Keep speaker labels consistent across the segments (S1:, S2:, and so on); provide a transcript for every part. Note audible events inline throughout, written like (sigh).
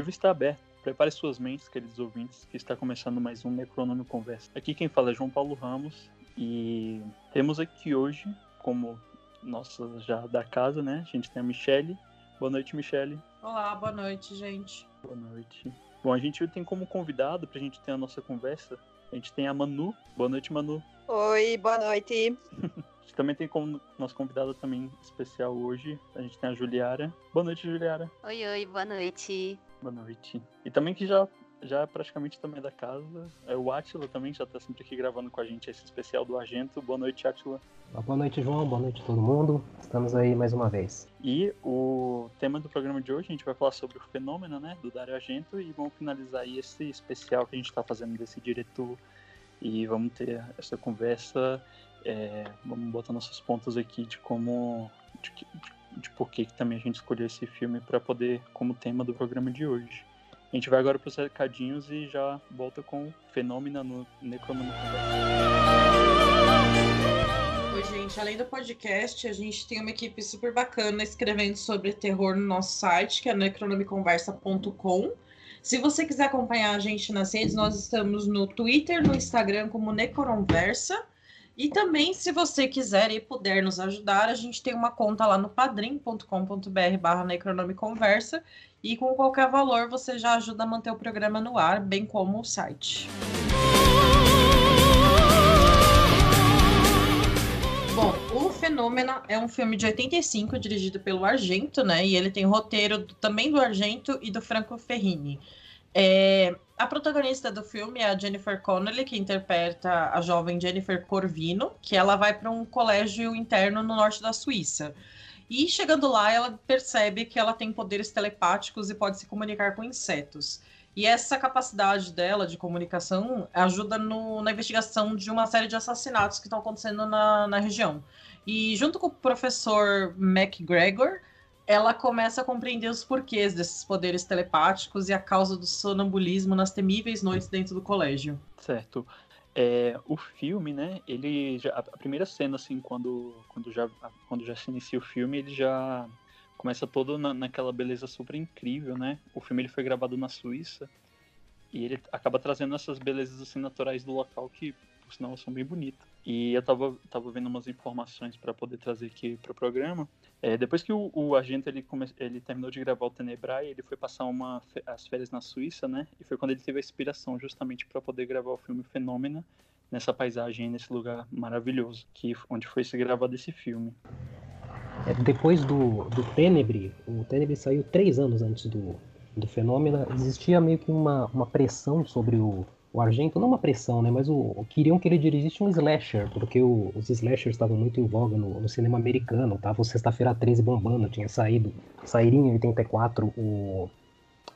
S1: livro está aberto. Prepare suas mentes, queridos ouvintes, que está começando mais um Necronome Conversa. Aqui quem fala é João Paulo Ramos e temos aqui hoje, como nossa já da casa, né? A gente tem a Michele. Boa noite, Michele.
S2: Olá, boa noite, gente.
S1: Boa noite. Bom, a gente tem como convidado para a gente ter a nossa conversa, a gente tem a Manu. Boa noite, Manu.
S3: Oi, boa noite. (laughs)
S1: a gente também tem como nossa convidada também especial hoje, a gente tem a Juliara. Boa noite, Juliara.
S4: Oi, oi, boa noite.
S1: Boa noite. E também que já, já é praticamente também da casa, é o Atila também, já tá sempre aqui gravando com a gente esse especial do Argento. Boa noite, Atila.
S5: Boa noite, João. Boa noite a todo mundo. Estamos aí mais uma vez.
S1: E o tema do programa de hoje, a gente vai falar sobre o fenômeno, né, do Dario Argento e vamos finalizar aí esse especial que a gente está fazendo desse diretor e vamos ter essa conversa, é, vamos botar nossos pontos aqui de como, de, de de por que também a gente escolheu esse filme para poder como tema do programa de hoje. A gente vai agora para os recadinhos e já volta com Fenômeno no Necromano
S2: Oi, gente. Além do podcast, a gente tem uma equipe super bacana escrevendo sobre terror no nosso site, que é necronomiconversa.com. Se você quiser acompanhar a gente nas redes, nós estamos no Twitter, no Instagram como Necronversa. E também, se você quiser e puder nos ajudar, a gente tem uma conta lá no padrim.com.br barra Conversa e com qualquer valor você já ajuda a manter o programa no ar, bem como o site. Bom, O Fenômeno é um filme de 85, dirigido pelo Argento, né? E ele tem roteiro também do Argento e do Franco Ferrini. É, a protagonista do filme é a Jennifer Connelly, que interpreta a jovem Jennifer Corvino, que ela vai para um colégio interno no norte da Suíça. E chegando lá, ela percebe que ela tem poderes telepáticos e pode se comunicar com insetos. E essa capacidade dela de comunicação ajuda no, na investigação de uma série de assassinatos que estão acontecendo na, na região. E junto com o professor MacGregor, ela começa a compreender os porquês desses poderes telepáticos e a causa do sonambulismo nas temíveis noites dentro do colégio.
S1: Certo. É, o filme, né? Ele já, a primeira cena, assim, quando, quando, já, quando já se inicia o filme, ele já começa todo na, naquela beleza super incrível, né? O filme ele foi gravado na Suíça e ele acaba trazendo essas belezas assim naturais do local que, por sinal, são bem bonitas. E eu tava, tava vendo umas informações para poder trazer aqui para o programa. É, depois que o, o agente ele, come, ele terminou de gravar o Tenebrae, ele foi passar uma, as férias na Suíça, né? E foi quando ele teve a inspiração justamente para poder gravar o filme Fenômena nessa paisagem, nesse lugar maravilhoso, que onde foi se gravado esse filme.
S5: É, depois do, do Tenebre, o Tenebre saiu três anos antes do, do Fenômena, existia meio que uma, uma pressão sobre o, o Argento, não uma pressão, né, mas o, queriam que ele dirigisse um slasher, porque o, os slashers estavam muito em voga no, no cinema americano, tava Sexta-feira 13 bombando, tinha saído, sairia em 84 o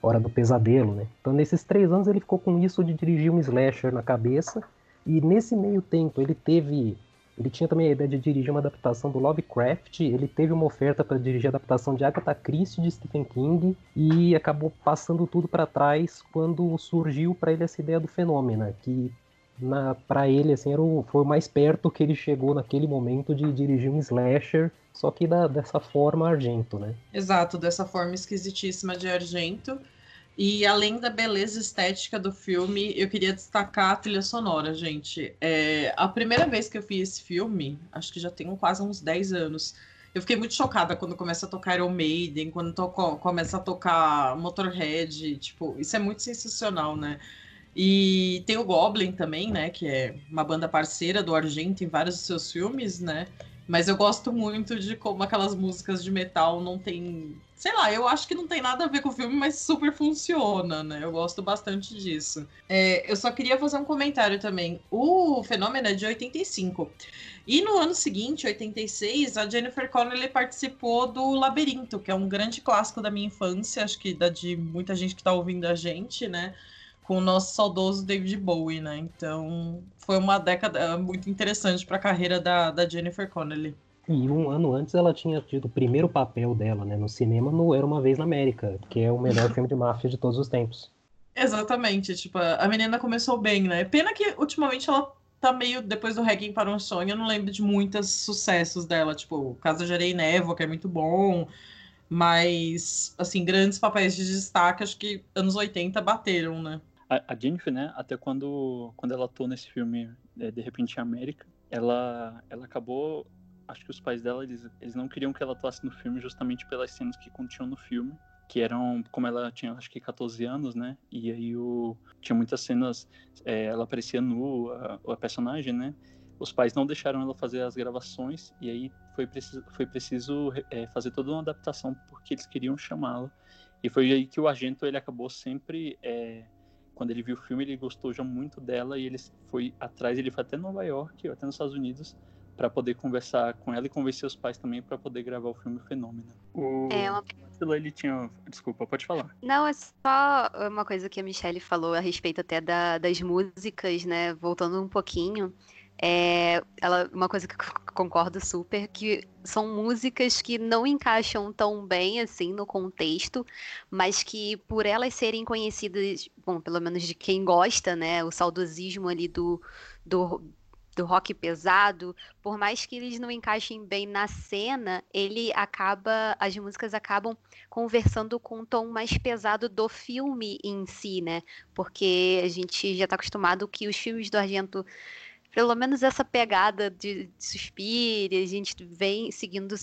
S5: Hora do Pesadelo, né, então nesses três anos ele ficou com isso de dirigir um slasher na cabeça, e nesse meio tempo ele teve ele tinha também a ideia de dirigir uma adaptação do Lovecraft, ele teve uma oferta para dirigir a adaptação de Agatha Christie de Stephen King e acabou passando tudo para trás quando surgiu para ele essa ideia do fenômeno, que para ele assim era o, foi o mais perto que ele chegou naquele momento de dirigir um slasher, só que da, dessa forma argento, né?
S2: Exato, dessa forma esquisitíssima de argento. E além da beleza estética do filme, eu queria destacar a trilha sonora, gente. É, a primeira vez que eu vi esse filme, acho que já tem quase uns 10 anos, eu fiquei muito chocada quando começa a tocar Iron Maiden, quando tocou, começa a tocar Motorhead, tipo, isso é muito sensacional, né? E tem o Goblin também, né, que é uma banda parceira do Argento em vários dos seus filmes, né? Mas eu gosto muito de como aquelas músicas de metal não tem. Sei lá, eu acho que não tem nada a ver com o filme, mas super funciona, né? Eu gosto bastante disso. É, eu só queria fazer um comentário também. O fenômeno é de 85. E no ano seguinte, 86, a Jennifer Connelly participou do Labirinto, que é um grande clássico da minha infância, acho que da de muita gente que está ouvindo a gente, né? com o nosso saudoso David Bowie, né? Então foi uma década muito interessante para a carreira da, da Jennifer Connelly.
S5: E um ano antes ela tinha tido o primeiro papel dela né, no cinema no Era Uma Vez na América, que é o melhor filme de máfia de todos os tempos.
S2: Exatamente, tipo, a menina começou bem, né? Pena que ultimamente ela tá meio, depois do Requiem para um Sonho, eu não lembro de muitos sucessos dela, tipo, Casa de Areia e Névoa, que é muito bom, Mas, assim, grandes papéis de destaque, acho que anos 80 bateram, né?
S1: A, a Jennifer, né, até quando, quando ela atuou nesse filme é, De Repente em América, ela, ela acabou. Acho que os pais dela, eles, eles não queriam que ela atuasse no filme justamente pelas cenas que continham no filme que eram como ela tinha acho que 14 anos, né? E aí o tinha muitas cenas, é, ela aparecia nua, a, personagem, né? Os pais não deixaram ela fazer as gravações e aí foi preciso, foi preciso é, fazer toda uma adaptação porque eles queriam chamá-la. E foi aí que o Argento ele acabou sempre é, quando ele viu o filme ele gostou já muito dela e ele foi atrás, ele foi até Nova York, até nos Estados Unidos para poder conversar com ela e convencer os pais também para poder gravar o filme Fenômeno. O
S4: é uma...
S1: ele tinha, desculpa, pode falar.
S4: Não, é só uma coisa que a Michelle falou a respeito até da, das músicas, né? Voltando um pouquinho, é, ela, uma coisa que eu concordo super, que são músicas que não encaixam tão bem assim no contexto, mas que por elas serem conhecidas, bom, pelo menos de quem gosta, né, o saudosismo ali do, do do rock pesado, por mais que eles não encaixem bem na cena, ele acaba, as músicas acabam conversando com o tom mais pesado do filme em si, né? Porque a gente já está acostumado que os filmes do Argento pelo menos essa pegada de, de suspiro, a gente vem seguindo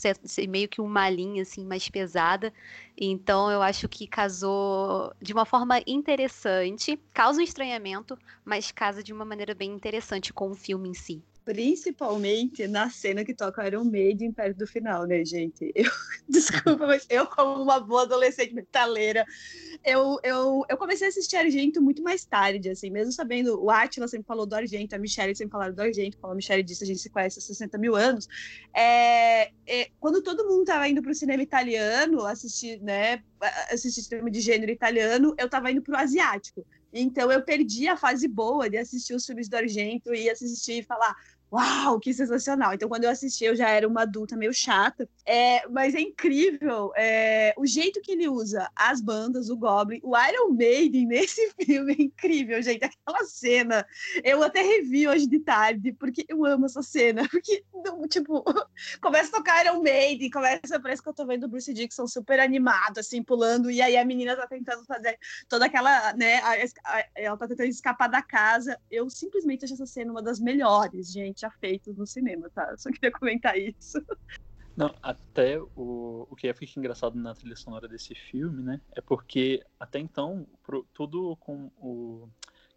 S4: meio que uma linha assim mais pesada. Então eu acho que casou de uma forma interessante, causa um estranhamento, mas casa de uma maneira bem interessante com o filme em si
S3: principalmente na cena que toca Iron Maiden perto do final, né, gente? Eu, (laughs) desculpa, mas eu, como uma boa adolescente metaleira, eu, eu, eu comecei a assistir Argento muito mais tarde, assim, mesmo sabendo, o Atila sempre falou do Argento, a Michelle sempre falaram do Argento, como a Michelle disse, a gente se conhece há 60 mil anos. É, é, quando todo mundo tava indo pro cinema italiano, assistir, né, assistir cinema de gênero italiano, eu tava indo pro asiático. Então eu perdi a fase boa de assistir os filmes do Argento e assistir e falar: uau, que sensacional. Então, quando eu assisti, eu já era uma adulta meio chata. É, mas é incrível é, o jeito que ele usa as bandas, o Goblin, o Iron Maiden (laughs) nesse filme é incrível, gente. Aquela cena, eu até revi hoje de tarde, porque eu amo essa cena. (laughs) Porque, tipo, (laughs) começa a tocar Iron Maiden, começa, parece que eu tô vendo o Bruce Dixon super animado, assim, pulando, e aí a menina tá tentando fazer toda aquela, né, ela tá tentando escapar da casa. Eu simplesmente acho essa cena uma das melhores, gente já feitos no cinema, tá? Só queria comentar isso.
S1: Não, até o, o que fica engraçado na trilha sonora desse filme, né? É porque até então, pro, tudo com o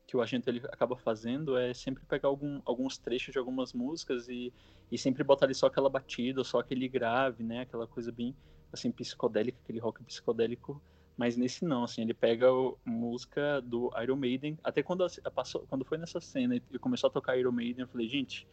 S1: que o agente ele acaba fazendo é sempre pegar algum, alguns trechos de algumas músicas e, e sempre botar ali só aquela batida, só aquele grave, né? Aquela coisa bem assim psicodélica, aquele rock psicodélico mas nesse não, assim, ele pega música do Iron Maiden, até quando, passou, quando foi nessa cena e começou a tocar Iron Maiden, eu falei, gente,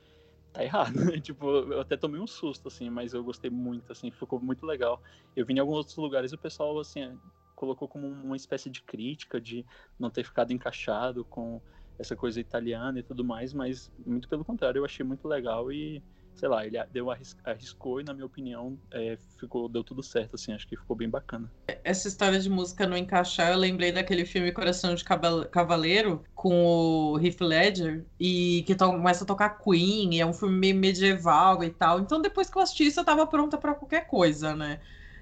S1: tá errado, (laughs) tipo, eu até tomei um susto, assim, mas eu gostei muito, assim, ficou muito legal. Eu vi em alguns outros lugares o pessoal, assim, colocou como uma espécie de crítica de não ter ficado encaixado com essa coisa italiana e tudo mais, mas muito pelo contrário, eu achei muito legal e sei lá, ele deu arriscou e na minha opinião é, ficou deu tudo certo assim, acho que ficou bem bacana.
S2: Essa história de música não encaixar, eu lembrei daquele filme Coração de Cavaleiro com o Heath Ledger e que começa a tocar Queen, é um filme medieval e tal. Então depois que eu assisti isso, eu tava pronta para qualquer coisa, né?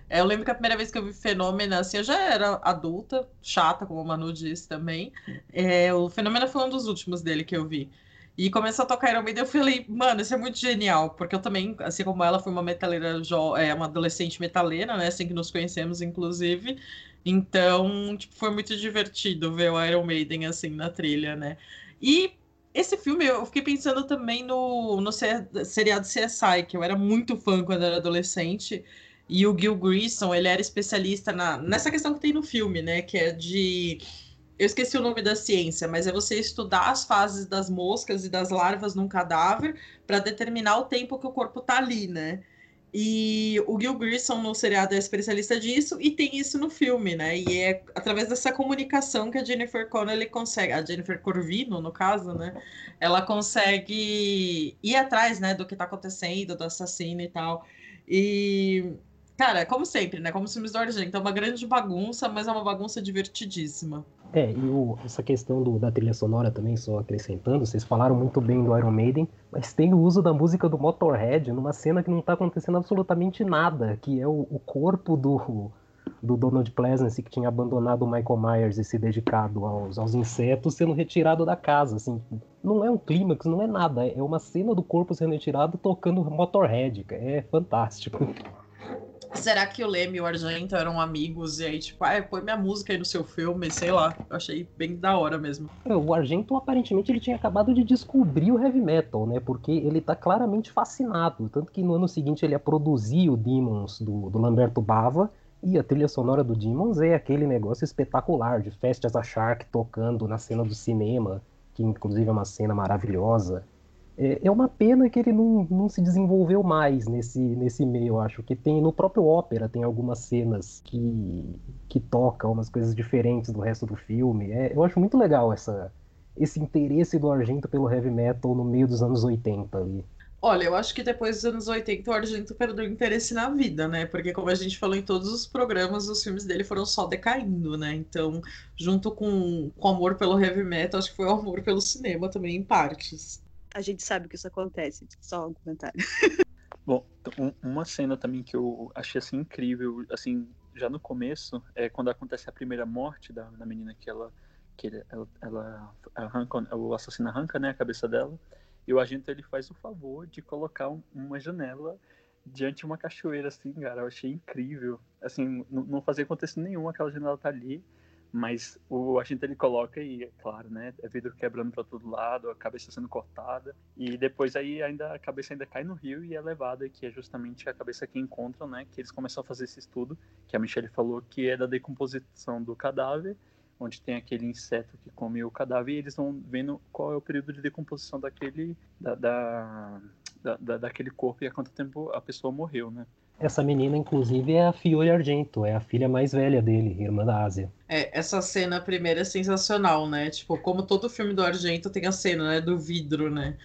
S2: É, eu lembro que a primeira vez que eu vi Fenômeno, assim, eu já era adulta, chata, como o Manu disse também. É, o Fenômeno foi um dos últimos dele que eu vi. E começou a tocar Iron Maiden, eu falei, mano, isso é muito genial, porque eu também, assim como ela, fui uma metaleira, é, uma adolescente metaleira, né, assim que nos conhecemos, inclusive. Então, tipo, foi muito divertido ver o Iron Maiden, assim, na trilha, né. E esse filme, eu fiquei pensando também no, no seriado CSI, que eu era muito fã quando era adolescente, e o Gil Grissom, ele era especialista na, nessa questão que tem no filme, né, que é de eu esqueci o nome da ciência, mas é você estudar as fases das moscas e das larvas num cadáver para determinar o tempo que o corpo tá ali, né? E o Gil Grissom no seriado é especialista disso e tem isso no filme, né? E é através dessa comunicação que a Jennifer Connelly consegue, a Jennifer Corvino, no caso, né? Ela consegue ir atrás, né, do que tá acontecendo, do assassino e tal. E Cara, como sempre, né? Como os filmes do Argento, é uma grande bagunça, mas é uma bagunça divertidíssima.
S5: É, e o, essa questão do, da trilha sonora também, só acrescentando, vocês falaram muito bem do Iron Maiden, mas tem o uso da música do Motorhead numa cena que não tá acontecendo absolutamente nada, que é o, o corpo do, do Donald Pleasance, que tinha abandonado o Michael Myers e se dedicado aos, aos insetos, sendo retirado da casa, assim. Não é um clímax, não é nada, é uma cena do corpo sendo retirado tocando Motorhead, é fantástico.
S2: Será que o Leme e o Argento eram amigos e aí, tipo, ah, põe minha música aí no seu filme, sei lá. Eu achei bem da hora mesmo.
S5: É, o Argento, aparentemente, ele tinha acabado de descobrir o heavy metal, né? Porque ele tá claramente fascinado. Tanto que no ano seguinte ele ia produzir o Demons do, do Lamberto Bava. E a trilha sonora do Demons é aquele negócio espetacular, de Fast as a Shark tocando na cena do cinema, que inclusive é uma cena maravilhosa. É, é uma pena que ele não, não se desenvolveu mais nesse, nesse meio, eu acho. Que tem no próprio ópera tem algumas cenas que, que tocam umas coisas diferentes do resto do filme. É, eu acho muito legal essa, esse interesse do Argento pelo heavy metal no meio dos anos 80 ali.
S2: Olha, eu acho que depois dos anos 80 o Argento perdeu interesse na vida, né? Porque como a gente falou em todos os programas, os filmes dele foram só decaindo, né? Então, junto com o amor pelo heavy metal, acho que foi o amor pelo cinema também, em partes
S3: a gente sabe que isso acontece. Só um comentário. (laughs)
S1: Bom, uma cena também que eu achei assim incrível, assim, já no começo, é quando acontece a primeira morte da, da menina que ela que ele, ela, ela arranca, o assassino arranca, né, a cabeça dela, e o agente ele faz o favor de colocar um, uma janela diante de uma cachoeira, assim, cara, eu achei incrível, assim, não, não fazia acontecer nenhum, aquela janela tá ali, mas o agente ele coloca e, é claro, né, é vidro quebrando para todo lado, a cabeça sendo cortada. E depois aí ainda a cabeça ainda cai no rio e é levada, que é justamente a cabeça que encontram, né, que eles começam a fazer esse estudo, que a Michelle falou que é da decomposição do cadáver, onde tem aquele inseto que come o cadáver e eles vão vendo qual é o período de decomposição daquele da, da, da daquele corpo e há quanto tempo a pessoa morreu, né?
S5: Essa menina, inclusive, é a Fiore Argento, é a filha mais velha dele, irmã da Ásia.
S2: É, essa cena primeira é sensacional, né? Tipo, como todo filme do Argento tem a cena, né, do vidro, né?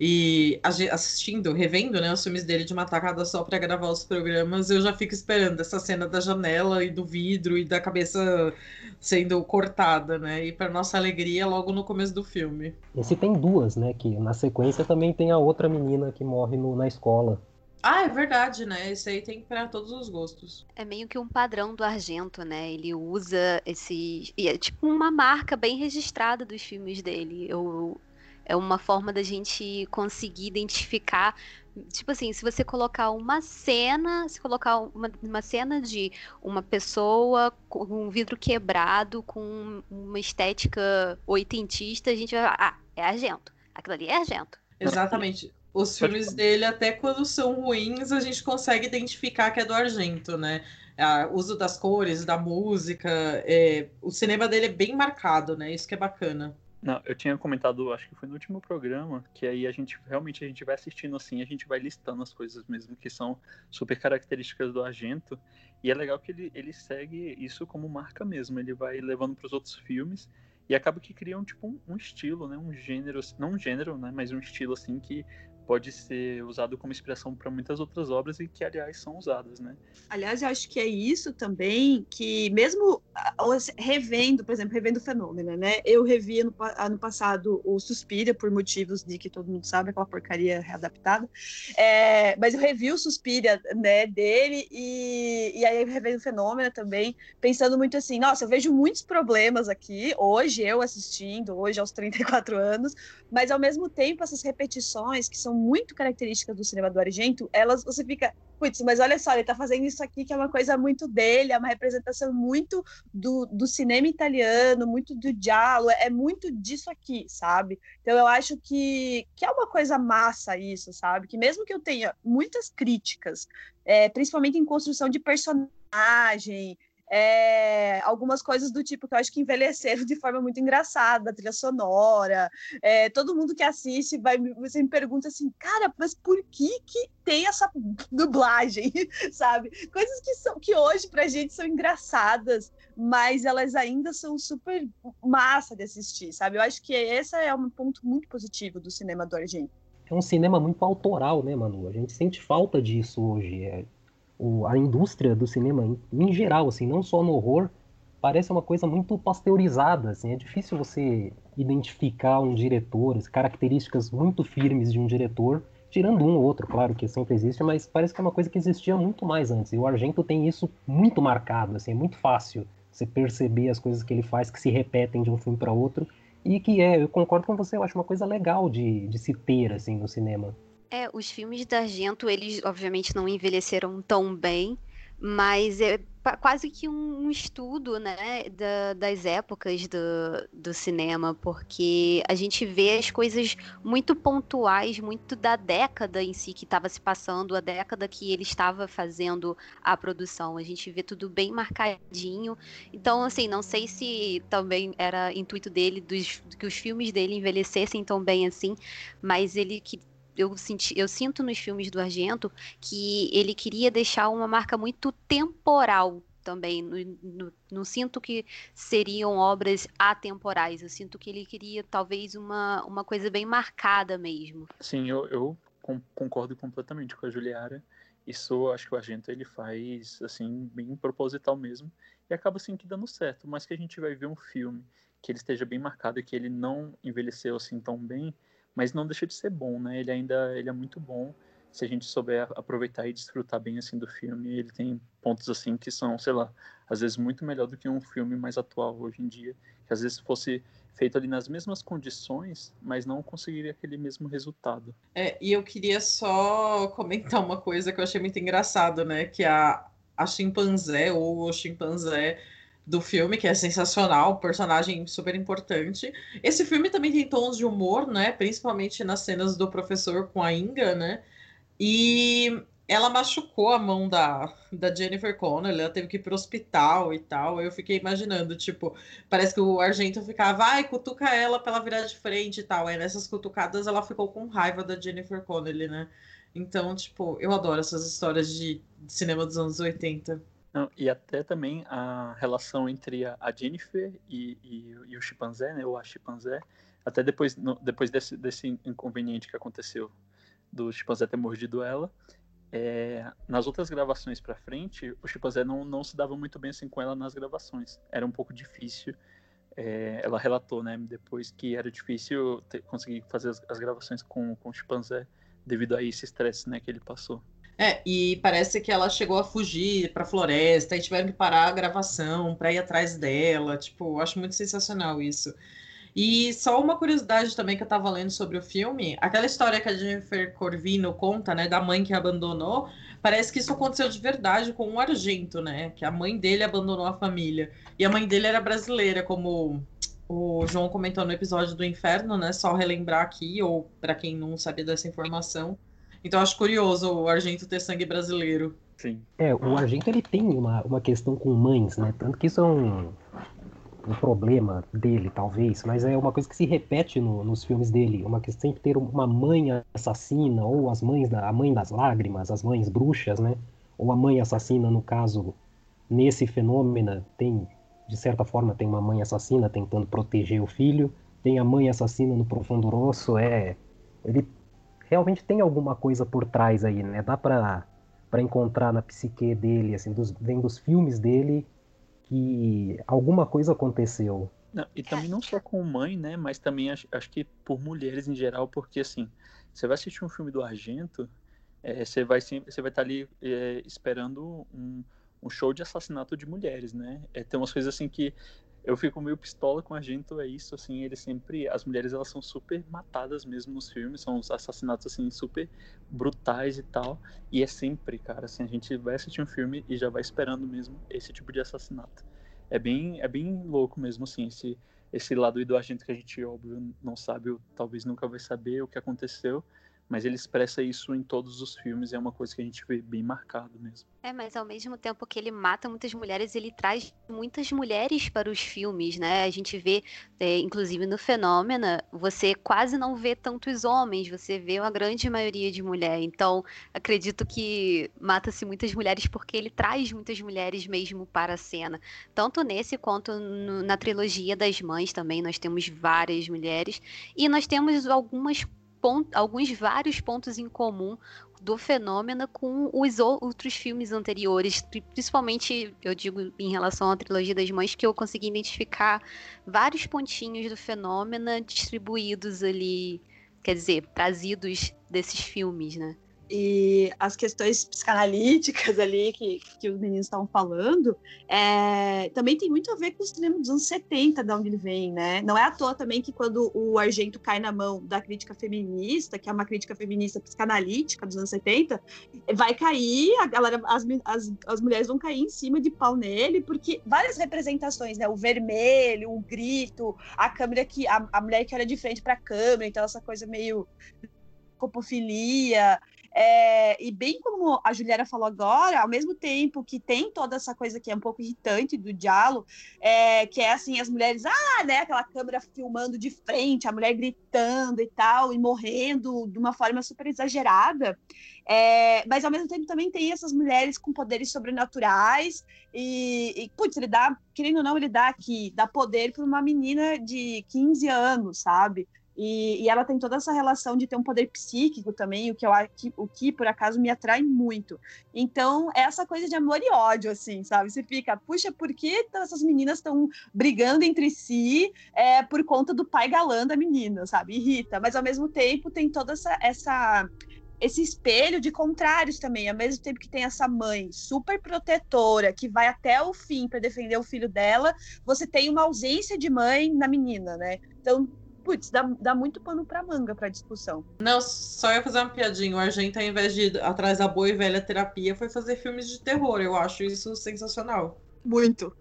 S2: E assistindo, revendo, né, os filmes dele de uma tacada só para gravar os programas, eu já fico esperando essa cena da janela e do vidro e da cabeça sendo cortada, né? E para nossa alegria, logo no começo do filme.
S5: Esse tem duas, né? Que na sequência também tem a outra menina que morre no, na escola.
S2: Ah, é verdade, né? Esse aí tem para todos os gostos.
S4: É meio que um padrão do Argento, né? Ele usa esse. É tipo uma marca bem registrada dos filmes dele. Eu... É uma forma da gente conseguir identificar. Tipo assim, se você colocar uma cena, se colocar uma, uma cena de uma pessoa com um vidro quebrado, com uma estética oitentista, a gente vai falar, ah, é Argento. Aquilo ali é Argento.
S2: Exatamente. Os filmes dele, até quando são ruins, a gente consegue identificar que é do Argento, né? O uso das cores, da música. É... O cinema dele é bem marcado, né? Isso que é bacana.
S1: Não, eu tinha comentado, acho que foi no último programa, que aí a gente realmente a gente vai assistindo assim, a gente vai listando as coisas mesmo que são super características do Argento. E é legal que ele, ele segue isso como marca mesmo, ele vai levando para os outros filmes e acaba que criam tipo um, um, estilo, né, um gênero, não um gênero, né, mas um estilo assim que pode ser usado como inspiração para muitas outras obras e que, aliás, são usadas, né?
S3: Aliás, eu acho que é isso também que, mesmo revendo, por exemplo, revendo o Fenômeno, né? Eu revi ano, ano passado o Suspira, por motivos de que todo mundo sabe, aquela porcaria readaptada. É, mas eu revi o Suspira, né, dele e, e aí revendo o Fenômeno também, pensando muito assim, nossa, eu vejo muitos problemas aqui, hoje, eu assistindo, hoje aos 34 anos, mas ao mesmo tempo essas repetições que são muito características do cinema do Argento, elas você fica, putz, mas olha só, ele tá fazendo isso aqui que é uma coisa muito dele, é uma representação muito do, do cinema italiano, muito do diálogo, é muito disso aqui, sabe? Então eu acho que, que é uma coisa massa isso, sabe? Que mesmo que eu tenha muitas críticas, é, principalmente em construção de personagem, é, algumas coisas do tipo que eu acho que envelheceram (laughs) de forma muito engraçada, trilha sonora. É, todo mundo que assiste vai você me pergunta assim, cara, mas por que que tem essa dublagem, (laughs) sabe? Coisas que são que hoje pra gente são engraçadas, mas elas ainda são super massa de assistir, sabe? Eu acho que esse é um ponto muito positivo do cinema do Argento.
S5: É um cinema muito autoral, né, Manu? A gente sente falta disso hoje. É o, a indústria do cinema em, em, geral, assim, não só no horror, parece uma coisa muito pasteurizada, assim, é difícil você identificar um diretor, características muito firmes de um diretor, tirando um ou outro, claro que sempre existe, mas parece que é uma coisa que existia muito mais antes. E o Argento tem isso muito marcado, assim, é muito fácil você perceber as coisas que ele faz que se repetem de um filme para outro e que é, eu concordo com você, eu acho uma coisa legal de, de se ter assim no cinema.
S4: É, os filmes da Argento, eles obviamente não envelheceram tão bem, mas é quase que um estudo né, da, das épocas do, do cinema, porque a gente vê as coisas muito pontuais, muito da década em si que estava se passando, a década que ele estava fazendo a produção. A gente vê tudo bem marcadinho. Então, assim, não sei se também era intuito dele dos, que os filmes dele envelhecessem tão bem assim, mas ele que eu, senti, eu sinto nos filmes do Argento que ele queria deixar uma marca muito temporal também. Não sinto que seriam obras atemporais. Eu sinto que ele queria talvez uma, uma coisa bem marcada mesmo.
S1: Sim, eu, eu concordo completamente com a Juliara. Isso acho que o Argento ele faz assim bem proposital mesmo e acaba assim que dando certo. Mas que a gente vai ver um filme que ele esteja bem marcado e que ele não envelheceu assim tão bem, mas não deixa de ser bom, né? Ele ainda ele é muito bom se a gente souber aproveitar e desfrutar bem assim do filme. Ele tem pontos assim que são, sei lá, às vezes muito melhor do que um filme mais atual hoje em dia, que às vezes fosse feito ali nas mesmas condições, mas não conseguiria aquele mesmo resultado.
S2: É, e eu queria só comentar uma coisa que eu achei muito engraçado, né, que a a chimpanzé ou o chimpanzé do filme, que é sensacional, personagem super importante. Esse filme também tem tons de humor, né? Principalmente nas cenas do professor com a Inga, né? E ela machucou a mão da, da Jennifer Connelly, ela teve que ir pro hospital e tal. Eu fiquei imaginando, tipo, parece que o Argento ficava, vai, cutuca ela pra ela virar de frente e tal. Aí nessas cutucadas ela ficou com raiva da Jennifer Connelly, né? Então, tipo, eu adoro essas histórias de cinema dos anos 80.
S1: Não, e até também a relação entre a, Jennifer e, e, e, o chimpanzé, né, ou a chimpanzé, até depois, no, depois desse, desse inconveniente que aconteceu do chimpanzé ter mordido ela, é, nas outras gravações para frente, o chimpanzé não, não se dava muito bem assim com ela nas gravações. Era um pouco difícil. É, ela relatou, né, depois que era difícil ter, conseguir fazer as, as gravações com, com o chimpanzé devido a esse estresse, né, que ele passou.
S2: É, e parece que ela chegou a fugir para a floresta e tiveram que parar a gravação para ir atrás dela. Tipo, acho muito sensacional isso. E só uma curiosidade também que eu estava lendo sobre o filme, aquela história que a Jennifer Corvino conta, né, da mãe que abandonou, parece que isso aconteceu de verdade com um argento, né, que a mãe dele abandonou a família. E a mãe dele era brasileira, como o João comentou no episódio do Inferno, né, só relembrar aqui, ou para quem não sabia dessa informação, então acho curioso o Argento ter sangue brasileiro.
S1: Sim.
S5: É, o Argento ele tem uma, uma questão com mães, né? Tanto que isso é um, um problema dele, talvez, mas é uma coisa que se repete no, nos filmes dele. Uma questão de ter uma mãe assassina, ou as mães da, a mãe das lágrimas, as mães bruxas, né? Ou a mãe assassina, no caso, nesse fenômeno, tem, de certa forma, tem uma mãe assassina tentando proteger o filho. Tem a mãe assassina no Profundo Rosso, é. Ele realmente tem alguma coisa por trás aí, né? Dá pra, pra encontrar na psique dele, assim, dos, vem dos filmes dele, que alguma coisa aconteceu.
S1: Não, e também não só com mãe, né? Mas também acho, acho que por mulheres em geral, porque assim, você vai assistir um filme do Argento, é, você vai sempre, você vai estar tá ali é, esperando um, um show de assassinato de mulheres, né? É, tem umas coisas assim que eu fico meio pistola com a Argento, é isso, assim, ele sempre, as mulheres elas são super matadas mesmo nos filmes, são os assassinatos, assim, super brutais e tal, e é sempre, cara, assim, a gente vai assistir um filme e já vai esperando mesmo esse tipo de assassinato. É bem, é bem louco mesmo, assim, esse, esse lado do Argento que a gente, óbvio, não sabe, ou talvez nunca vai saber o que aconteceu, mas ele expressa isso em todos os filmes, é uma coisa que a gente vê bem marcado mesmo.
S4: É, mas ao mesmo tempo que ele mata muitas mulheres, ele traz muitas mulheres para os filmes, né? A gente vê, é, inclusive no Fenômeno, você quase não vê tantos homens, você vê uma grande maioria de mulher. Então, acredito que mata-se muitas mulheres porque ele traz muitas mulheres mesmo para a cena. Tanto nesse quanto no, na trilogia das mães também, nós temos várias mulheres. E nós temos algumas ponto, alguns vários pontos em comum do fenômeno com os outros filmes anteriores, principalmente, eu digo, em relação à trilogia das mães, que eu consegui identificar vários pontinhos do fenômeno distribuídos ali, quer dizer, trazidos desses filmes, né?
S3: E as questões psicanalíticas ali que, que os meninos estavam falando, é, também tem muito a ver com o cinema dos anos 70, de onde ele vem, né? Não é à toa também que quando o Argento cai na mão da crítica feminista, que é uma crítica feminista psicanalítica dos anos 70, vai cair, a galera, as, as, as mulheres vão cair em cima de pau nele, porque várias representações, né? O vermelho, o grito, a câmera que. a, a mulher que era de frente para a câmera, então essa coisa meio copofilia, é, e bem como a Juliana falou agora, ao mesmo tempo que tem toda essa coisa que é um pouco irritante do diálogo, é, que é assim, as mulheres, ah, né, aquela câmera filmando de frente, a mulher gritando e tal, e morrendo de uma forma super exagerada. É, mas ao mesmo tempo também tem essas mulheres com poderes sobrenaturais e, e putz, ele dá, querendo ou não, ele dá aqui, dá poder para uma menina de 15 anos, sabe? E, e, ela tem toda essa relação de ter um poder psíquico também, o que, eu, o que por acaso me atrai muito. Então, é essa coisa de amor e ódio, assim, sabe? Você fica, puxa, por que essas meninas estão brigando entre si é, por conta do pai galã da menina, sabe? Irrita. Mas ao mesmo tempo tem toda essa, essa esse espelho de contrários também, ao mesmo tempo que tem essa mãe super protetora que vai até o fim para defender o filho dela, você tem uma ausência de mãe na menina, né? Então putz, dá, dá muito pano pra manga pra discussão.
S2: Não, só ia fazer uma piadinha. O Argento, ao invés de ir atrás da boa e velha terapia, foi fazer filmes de terror. Eu acho isso sensacional.
S3: Muito.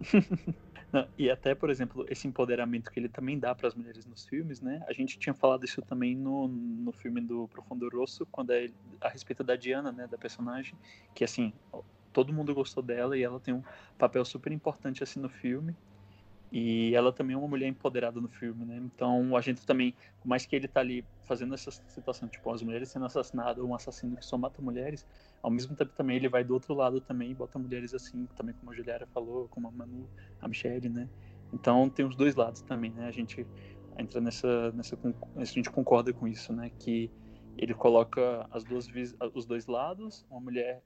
S3: (laughs)
S1: Não, e até, por exemplo, esse empoderamento que ele também dá para as mulheres nos filmes, né? A gente tinha falado isso também no, no filme do Profundo Rosso, quando é a respeito da Diana, né, da personagem, que assim, todo mundo gostou dela e ela tem um papel super importante assim no filme. E ela também é uma mulher empoderada no filme, né? Então a gente também, por mais que ele tá ali fazendo essa situação, tipo, as mulheres sendo assassinadas, ou um assassino que só mata mulheres, ao mesmo tempo também ele vai do outro lado também e bota mulheres assim, também como a Juliara falou, como a Manu, a Michelle, né? Então tem os dois lados também, né? A gente entra nessa, nessa a gente concorda com isso, né? Que ele coloca as duas os dois lados, uma mulher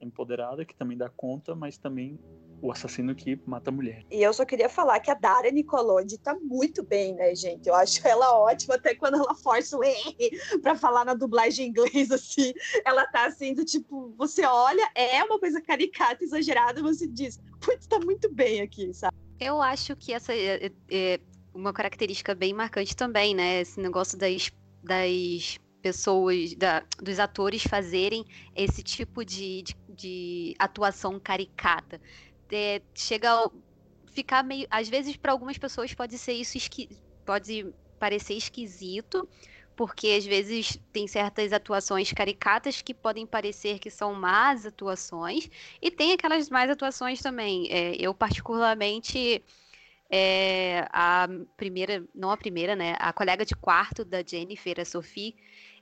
S1: empoderada que também dá conta, mas também o assassino que mata a mulher.
S3: E eu só queria falar que a Daria Nicolodi tá muito bem, né, gente? Eu acho ela ótima, até quando ela força o R pra falar na dublagem em inglês, assim. Ela tá assim, do tipo, você olha, é uma coisa caricata, exagerada, mas você diz, putz, tá muito bem aqui, sabe?
S4: Eu acho que essa é, é, é uma característica bem marcante também, né? Esse negócio das, das pessoas, da, dos atores fazerem esse tipo de, de, de atuação caricata é, chega a ficar meio. Às vezes, para algumas pessoas, pode ser isso esqui, pode parecer esquisito, porque às vezes tem certas atuações caricatas que podem parecer que são más atuações, e tem aquelas más atuações também. É, eu, particularmente. É, a primeira, não a primeira, né? A colega de quarto da Jennifer, a Sophie,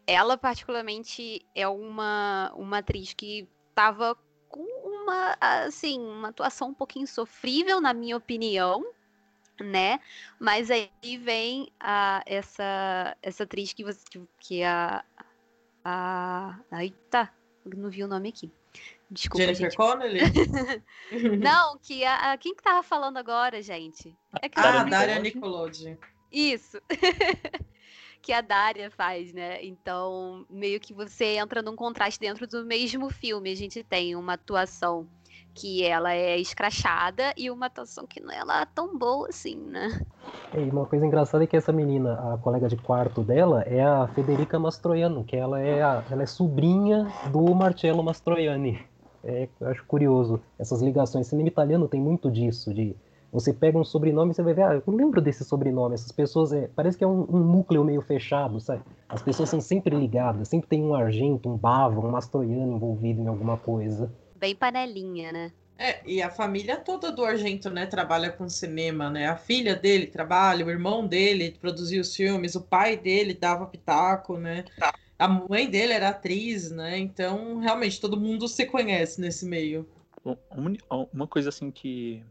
S4: ela particularmente é uma, uma atriz que estava com uma, assim, uma atuação um pouquinho sofrível, na minha opinião, né? Mas aí vem a, essa, essa atriz que, você, que é a, a. Eita, não vi o nome aqui. Desculpa,
S2: Jennifer
S4: gente.
S2: Connelly? (laughs)
S4: não, que a, a, quem que tava falando agora, gente?
S2: É que ah, Daria Nicolodi.
S4: Isso. (laughs) que a Daria faz, né? Então, meio que você entra num contraste dentro do mesmo filme. A gente tem uma atuação que ela é escrachada e uma atuação que não é lá tão boa assim, né?
S5: E uma coisa engraçada é que essa menina, a colega de quarto dela, é a Federica Mastroianni, que ela é, a, ela é sobrinha do Marcello Mastroianni. É, eu acho curioso essas ligações. Cinema italiano tem muito disso, de você pega um sobrenome e você vai ver, ah, eu não lembro desse sobrenome. Essas pessoas, é, parece que é um, um, núcleo meio fechado, sabe? As pessoas são sempre ligadas, sempre tem um argento, um bava, um mastroiano envolvido em alguma coisa.
S4: Bem panelinha, né?
S2: É, e a família toda do Argento, né, trabalha com cinema, né? A filha dele trabalha, o irmão dele produzia os filmes, o pai dele dava pitaco, né? A mãe dele era atriz, né? Então, realmente, todo mundo se conhece nesse meio.
S1: Uma coisa assim que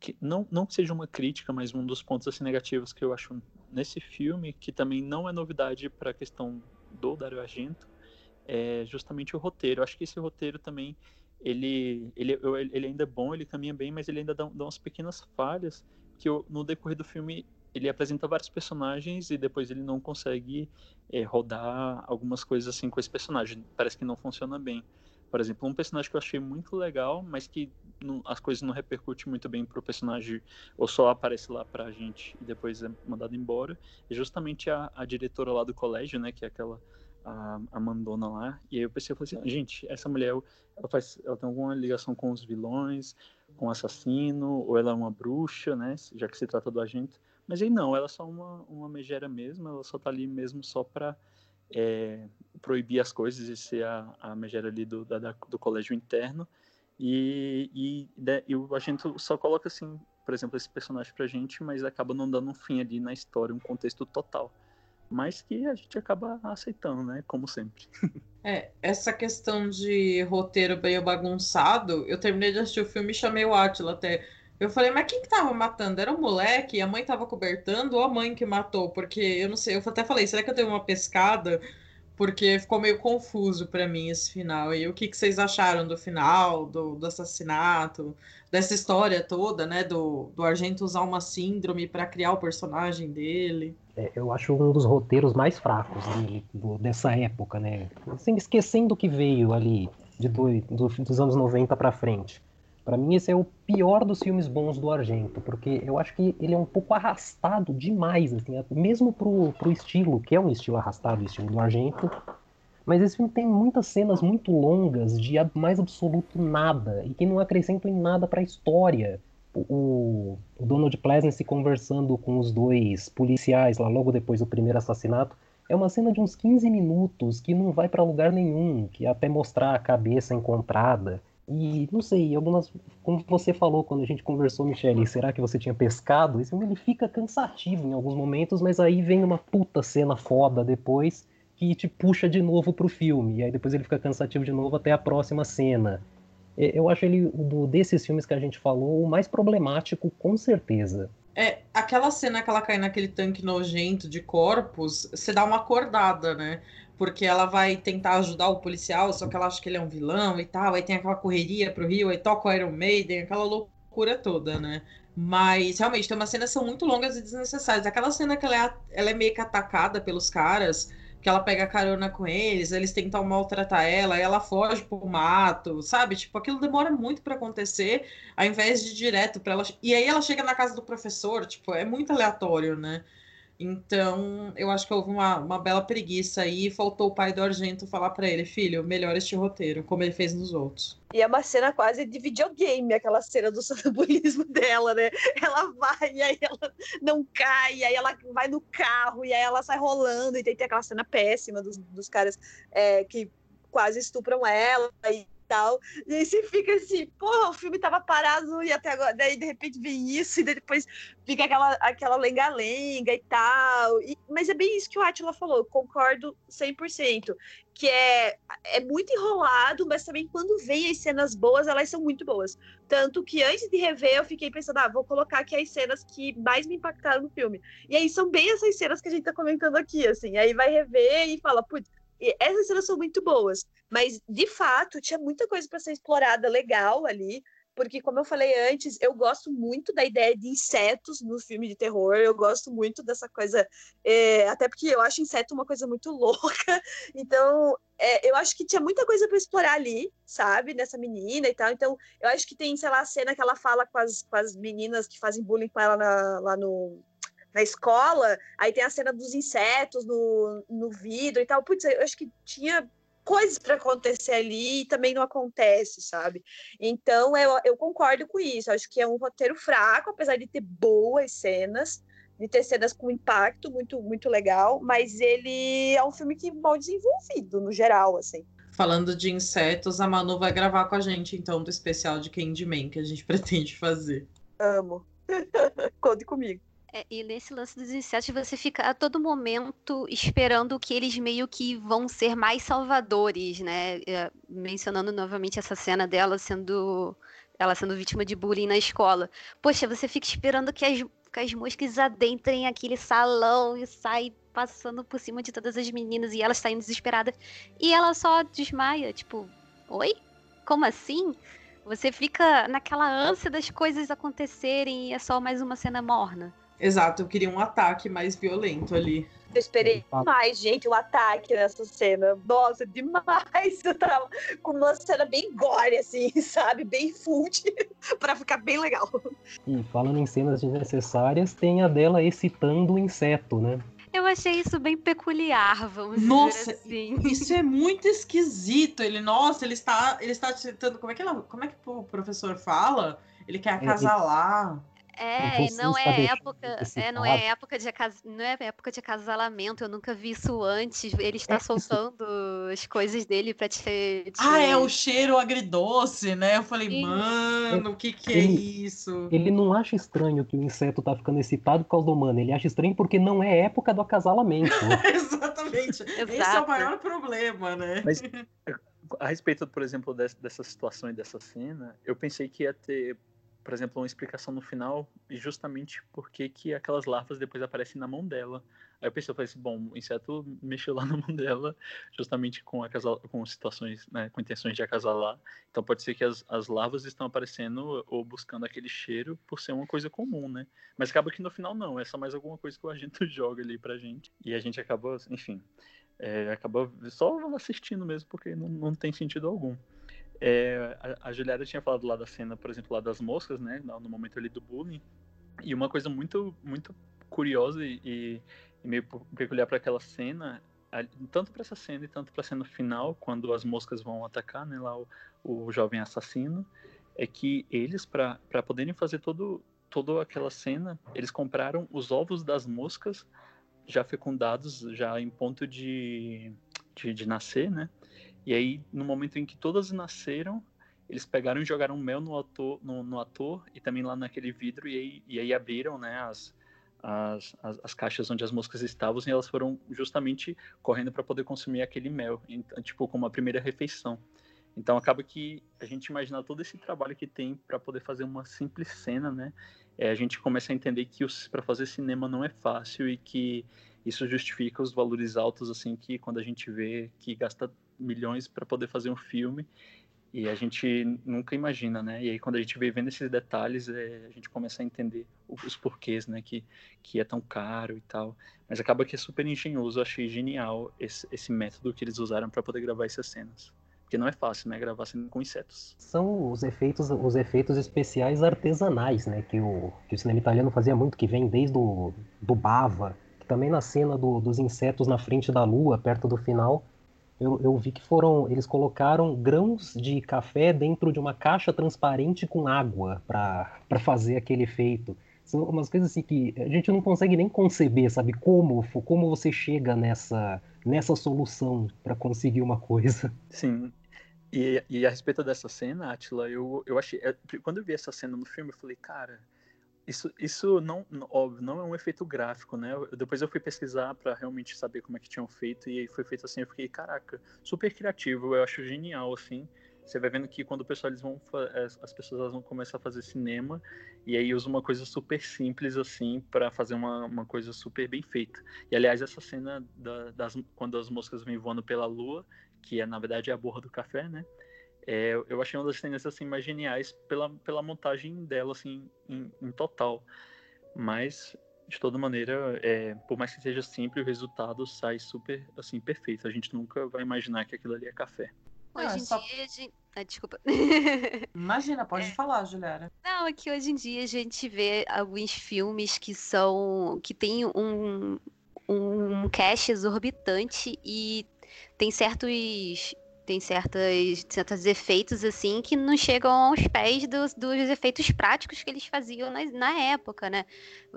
S1: que não, não que seja uma crítica, mas um dos pontos assim negativos que eu acho nesse filme, que também não é novidade para a questão do Dario Argento, é justamente o roteiro. Eu acho que esse roteiro também ele, ele, ele ainda é bom, ele caminha bem, mas ele ainda dá, dá umas pequenas falhas que eu, no decorrer do filme ele apresenta vários personagens e depois ele não consegue é, rodar algumas coisas assim com esse personagem. Parece que não funciona bem. Por exemplo, um personagem que eu achei muito legal, mas que não, as coisas não repercutem muito bem pro personagem, ou só aparece lá pra gente e depois é mandado embora, é justamente a, a diretora lá do colégio, né, que é aquela a, a Mandona lá. E aí eu pensei, eu falei assim, gente, essa mulher, ela faz, ela tem alguma ligação com os vilões, com o assassino, ou ela é uma bruxa, né, já que se trata do agente. Mas aí não, ela é só uma, uma megera mesmo, ela só tá ali mesmo só pra é, proibir as coisas e ser a, a megera ali do, da, do colégio interno. E, e, e a gente só coloca assim, por exemplo, esse personagem pra gente, mas acaba não dando um fim ali na história, um contexto total. Mas que a gente acaba aceitando, né? Como sempre. (laughs)
S2: É, essa questão de roteiro meio bagunçado, eu terminei de assistir o filme e chamei o Atila até eu falei, mas quem que tava matando? Era o moleque? A mãe tava cobertando ou a mãe que matou? Porque eu não sei, eu até falei, será que eu tenho uma pescada? Porque ficou meio confuso para mim esse final. E o que, que vocês acharam do final, do, do assassinato, dessa história toda, né? Do, do Argento usar uma síndrome para criar o personagem dele.
S5: É, eu acho um dos roteiros mais fracos do, dessa época, né? Assim, esquecendo o que veio ali de do, do, dos anos 90 para frente. Para mim, esse é o pior dos filmes bons do Argento, porque eu acho que ele é um pouco arrastado demais, assim, mesmo pro, pro estilo, que é um estilo arrastado, o estilo do Argento. Mas esse filme tem muitas cenas muito longas, de mais absoluto nada, e que não acrescentam em nada para a história. O, o Donald Pleasence conversando com os dois policiais lá logo depois do primeiro assassinato, é uma cena de uns 15 minutos que não vai para lugar nenhum, que é até mostrar a cabeça encontrada. E não sei, algumas. Como você falou quando a gente conversou, Michele, será que você tinha pescado? Esse filme ele fica cansativo em alguns momentos, mas aí vem uma puta cena foda depois que te puxa de novo pro filme. E aí depois ele fica cansativo de novo até a próxima cena. Eu acho ele, do, desses filmes que a gente falou, o mais problemático, com certeza.
S2: É, aquela cena que ela cai naquele tanque nojento de corpos, você dá uma acordada, né? Porque ela vai tentar ajudar o policial, só que ela acha que ele é um vilão e tal, aí tem aquela correria pro Rio, aí toca o Iron Maiden, aquela loucura toda, né? Mas realmente tem umas cenas que são muito longas e desnecessárias. Aquela cena que ela é, ela é meio que atacada pelos caras, que ela pega carona com eles, eles tentam maltratar ela, ela foge pro mato, sabe? Tipo, aquilo demora muito para acontecer, ao invés de ir direto para ela. E aí ela chega na casa do professor, tipo, é muito aleatório, né? Então, eu acho que houve uma, uma bela preguiça aí e faltou o pai do Argento falar para ele, filho, melhor este roteiro, como ele fez nos outros.
S3: E é uma cena quase de videogame, aquela cena do (laughs) sonambulismo dela, né? Ela vai e aí ela não cai, e aí ela vai no carro, e aí ela sai rolando, e tem, tem aquela cena péssima dos, dos caras é, que quase estupram ela, e tal. E aí você fica assim, porra, o filme tava parado e até agora. Daí de repente vem isso, e depois fica aquela, aquela lenga-lenga e tal. E, mas é bem isso que o Atila falou, concordo 100%. Que é, é muito enrolado, mas também quando vem as cenas boas, elas são muito boas. Tanto que antes de rever, eu fiquei pensando, ah, vou colocar aqui as cenas que mais me impactaram no filme. E aí são bem essas cenas que a gente tá comentando aqui, assim. Aí vai rever e fala, putz, essas cenas são muito boas, mas de fato tinha muita coisa para ser explorada legal ali, porque como eu falei antes, eu gosto muito da ideia de insetos no filme de terror, eu gosto muito dessa coisa, é, até porque eu acho inseto uma coisa muito (laughs) louca, então é, eu acho que tinha muita coisa para explorar ali, sabe, nessa menina e tal, então eu acho que tem, sei lá, a cena que ela fala com as, com as meninas que fazem bullying com ela na, lá no, na escola, aí tem a cena dos insetos no, no vidro e tal. Putz, eu acho que tinha coisas para acontecer ali e também não acontece, sabe? Então eu, eu concordo com isso. Acho que é um roteiro fraco, apesar de ter boas cenas, de ter cenas com impacto muito, muito legal, mas ele é um filme que mal desenvolvido no geral, assim.
S2: Falando de insetos, a Manu vai gravar com a gente, então, do especial de Candyman que a gente (laughs) pretende fazer.
S3: Amo. (laughs) Conte comigo.
S4: É, e nesse lance dos insetos, você fica a todo momento esperando que eles meio que vão ser mais salvadores, né? É, mencionando novamente essa cena dela sendo ela sendo vítima de bullying na escola. Poxa, você fica esperando que as, que as moscas adentrem aquele salão e saem passando por cima de todas as meninas e elas saindo desesperadas. E ela só desmaia, tipo, oi? Como assim? Você fica naquela ânsia das coisas acontecerem e é só mais uma cena morna.
S2: Exato, eu queria um ataque mais violento ali.
S3: Eu esperei demais, gente, o ataque nessa cena. Nossa, demais. (laughs) Eu tava com uma cena bem gore, assim, (laughs) sabe? Bem food, (laughs) pra ficar bem legal.
S5: E falando em cenas desnecessárias, tem a dela excitando o inseto, né?
S4: Eu achei isso bem peculiar, vamos
S2: Nossa,
S4: dizer assim.
S2: Isso é muito esquisito. Ele, nossa, ele está, ele está tentando. Como é que ela, como é que o professor fala? Ele quer acasalar.
S4: É, e
S5: Você
S4: não é época, é, não é época de acas... não é época de acasalamento, eu nunca vi isso antes. Ele está
S5: É
S4: soltando as coisas dele pra te, te...
S2: Ah, é o cheiro agridoce, né? Eu falei,
S4: Sim.
S2: mano, o que que é
S5: Ele-
S2: isso?
S5: Ele não acha estranho que o inseto tá ficando excitado por causa do humano. Ele acha estranho porque não é época do acasalamento. (laughs)
S2: Exatamente. Esse é o
S4: Exato.
S2: maior problema, né?
S1: Mas (laughs) a respeito, por exemplo, dessa, dessa situação e dessa cena, eu pensei que ia ter, por exemplo, uma explicação no final, justamente porque que aquelas larvas depois aparecem na mão dela. Aí eu pensei, eu falei assim, bom, o inseto mexeu lá na mão dela, justamente com, acasal, com situações, né, com intenções de acasalar. Então pode ser que as, as larvas estão aparecendo ou buscando aquele cheiro por ser uma coisa comum, né? Mas acaba que no final não, é só mais alguma coisa que o agente (laughs) joga ali pra gente. E a gente acaba, enfim, é, acaba só assistindo mesmo, porque não, não tem sentido algum. É, a, a Juliana tinha falado lá da cena, por exemplo, lá das moscas, né? No momento ali do bullying. E uma coisa muito, muito curiosa e, e- meio pe- peculiar para aquela cena, tanto para essa cena e tanto para a cena final, quando as moscas vão atacar, né? Lá o, o jovem assassino, é que eles, para poderem fazer todo, toda aquela cena, eles compraram os ovos das moscas já fecundados, já em ponto de, de, de nascer, né? E aí, no momento em que todas nasceram, eles pegaram e jogaram mel no ator, no, no ator e também lá naquele vidro, e aí, e aí abriram né, as, as, as, as caixas onde as moscas estavam e elas foram justamente correndo para poder consumir aquele mel, tipo, como a primeira refeição. Então acaba que a gente imagina todo esse trabalho que tem para poder fazer uma simples cena, né? É, a gente começa a entender que para fazer cinema não é fácil e que isso justifica os valores altos, assim, que quando a gente vê que gasta milhões para poder fazer um filme e a gente nunca imagina, né? E aí quando a gente vê vendo esses detalhes, é, a gente começa a entender os porquês, né? Que, que é tão caro e tal. Mas acaba que é super engenhoso, eu achei genial esse, esse método que eles usaram para poder gravar essas cenas. Porque não é fácil, né? Gravar cena com insetos.
S5: São os efeitos, os efeitos especiais artesanais, né? Que o, que o cinema italiano fazia muito, que vem desde o do Bava, que também na cena do- dos insetos na frente da lua, perto do final, eu, eu vi que foram. Eles colocaram grãos de café dentro de uma caixa transparente com água para fazer aquele efeito. São umas coisas assim que a gente não consegue nem conceber, sabe? Como, como você chega nessa, nessa solução para conseguir uma coisa.
S1: Sim. E, e a respeito dessa cena, Atila, eu, eu achei. é, Quando eu vi essa cena no filme, eu falei, cara, isso, isso não, óbvio, não é um efeito gráfico, né? Depois eu fui pesquisar pra realmente saber como é que tinham feito, e foi feito assim, eu fiquei, caraca, super criativo, eu acho genial, assim. Você vai vendo que quando o pessoal eles vão fa- as as pessoas vão começar a fazer cinema e aí usa uma coisa super simples assim pra fazer uma, uma coisa super bem feita. E aliás essa cena da- das quando as moscas vêm voando pela lua, que é na verdade é a borra do café, né? É, eu achei uma das cenas assim mais geniais pela, pela montagem dela assim em, em total. Mas de toda maneira, é, por mais que seja simples, o resultado sai super assim perfeito. A gente nunca vai imaginar que aquilo ali é café.
S2: Ah,
S4: Hoje em
S2: só-
S4: dia, a gente... ah, desculpa. (laughs)
S2: Imagina, pode
S4: É.
S2: falar, Juliana.
S4: Não, é que hoje em dia a gente vê alguns filmes que são. que tem um, um cast exorbitante e tem certos. Tem certas, certos efeitos assim que não chegam aos pés dos, dos efeitos práticos que eles faziam na, na época, né?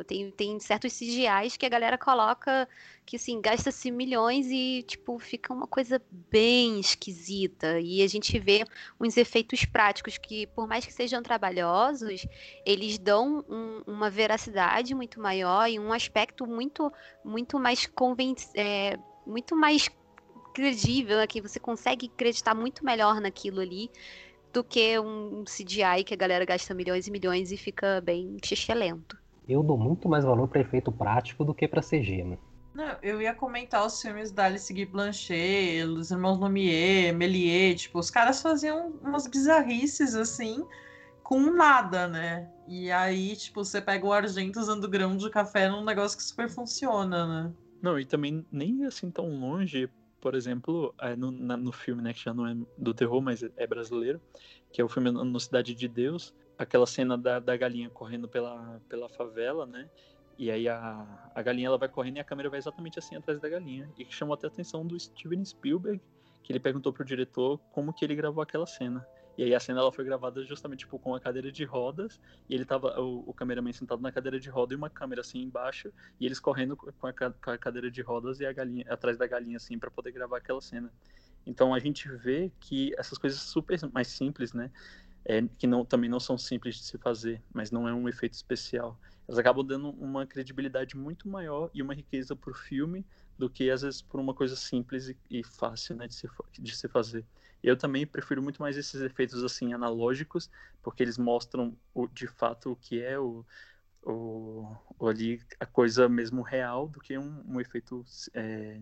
S4: Tem, tem certos CGIs que a galera coloca que assim, gasta-se milhões e tipo, fica uma coisa bem esquisita. E a gente vê uns efeitos práticos que, por mais que sejam trabalhosos, eles dão um- uma veracidade muito maior e um aspecto muito, muito mais conven é, muito mais credível, né, que você consegue acreditar muito melhor naquilo ali. do que um CGI que a galera gasta milhões e milhões e fica bem xixelento.
S5: Eu dou muito mais valor para efeito prático do que para CG, né?
S2: Não, eu ia comentar os filmes da Alice Guy Blanchet, os irmãos Lumière, Méliès, tipo, os caras faziam umas bizarrices assim, com nada, né? E aí, tipo, você pega o argento usando grão de café num negócio que super funciona, né?
S1: Não, e também nem assim tão longe, por exemplo, é, no, na, no filme, né, que já não é do terror, mas é brasileiro, que é o filme No Cidade de Deus, aquela cena da, da galinha correndo pela, pela favela, né? E aí a, a galinha ela vai correndo e a câmera vai exatamente assim atrás da galinha. E que chamou até a atenção do Steven Spielberg, que ele perguntou pro diretor como que ele gravou aquela cena. E aí a cena ela foi gravada justamente tipo, com a cadeira de rodas, e ele tava, o, o cameraman sentado na cadeira de roda e uma câmera assim embaixo, e eles correndo com a, com a cadeira de rodas e a galinha atrás da galinha assim para poder gravar aquela cena. Então a gente vê que essas coisas super mais simples, né? É, que não, também não são simples de se fazer, mas não é um efeito especial elas acabam dando uma credibilidade muito maior e uma riqueza para o filme do que às vezes por uma coisa simples e, e fácil né, de, se, de se fazer. Eu também prefiro muito mais esses efeitos assim analógicos, porque eles mostram o, de fato o que é o, o, o ali a coisa mesmo real do que um, um efeito é,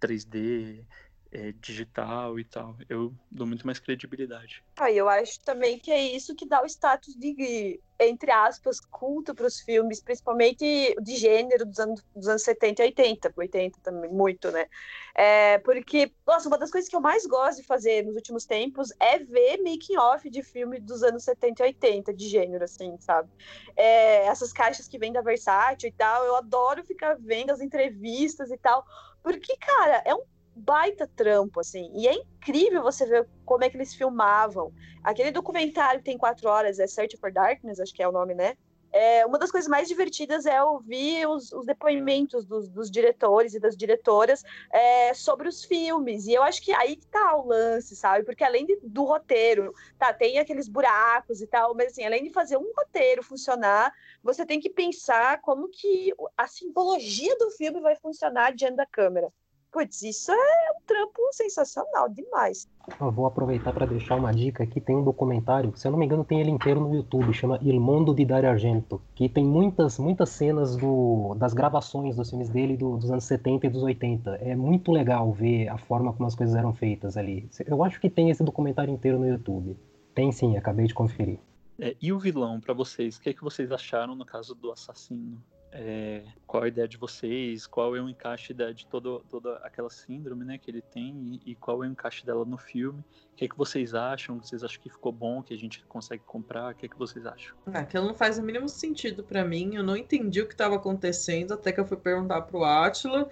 S1: 3D é, digital e tal. Eu dou muito mais credibilidade.
S3: Ah, eu acho também que é isso que dá o status de, entre aspas, culto para os filmes, principalmente de gênero dos anos, dos anos 70 e 80, 80 também, muito, né? É, porque, nossa, uma das coisas que eu mais gosto de fazer nos últimos tempos é ver making-off de filme dos anos 70 e 80, de gênero, assim, sabe? É, essas caixas que vêm da Versátil e tal, eu adoro ficar vendo as entrevistas e tal, porque, cara, é um baita trampo, assim. E é incrível você ver como é que eles filmavam. Aquele documentário que tem quatro horas, é Search for Darkness, acho que é o nome, né? É, uma das coisas mais divertidas é ouvir os, os depoimentos dos, dos, diretores e das diretoras é, sobre os filmes. E eu acho que aí que tá o lance, sabe? Porque além de, do roteiro, tá, tem aqueles buracos e tal, mas assim, além de fazer um roteiro funcionar, você tem que pensar como que a simbologia do filme vai funcionar diante da câmera. Putz, isso é um trampo sensacional demais.
S5: Eu vou aproveitar para deixar uma dica aqui. Tem um documentário, se eu não me engano, tem ele inteiro no YouTube, chama Il Mondo di Dario Argento, que tem muitas, muitas cenas do, das gravações dos filmes dele do, dos anos 70 e dos 80. É muito legal ver a forma como as coisas eram feitas ali. Eu acho que tem esse documentário inteiro no YouTube. Tem sim, acabei de conferir.
S1: É, e o vilão, para vocês? O que, é que vocês acharam no caso do assassino? É, qual a ideia de vocês, qual é o encaixe da, de toda, toda aquela síndrome né, que ele tem e, e, qual é o encaixe dela no filme. O que, é que vocês acham? Vocês acham que ficou bom, que a gente consegue comprar? O que é que vocês acham?
S2: Ah, aquilo não faz o mínimo sentido para mim. Eu não entendi o que estava acontecendo até que eu fui perguntar pro Atila.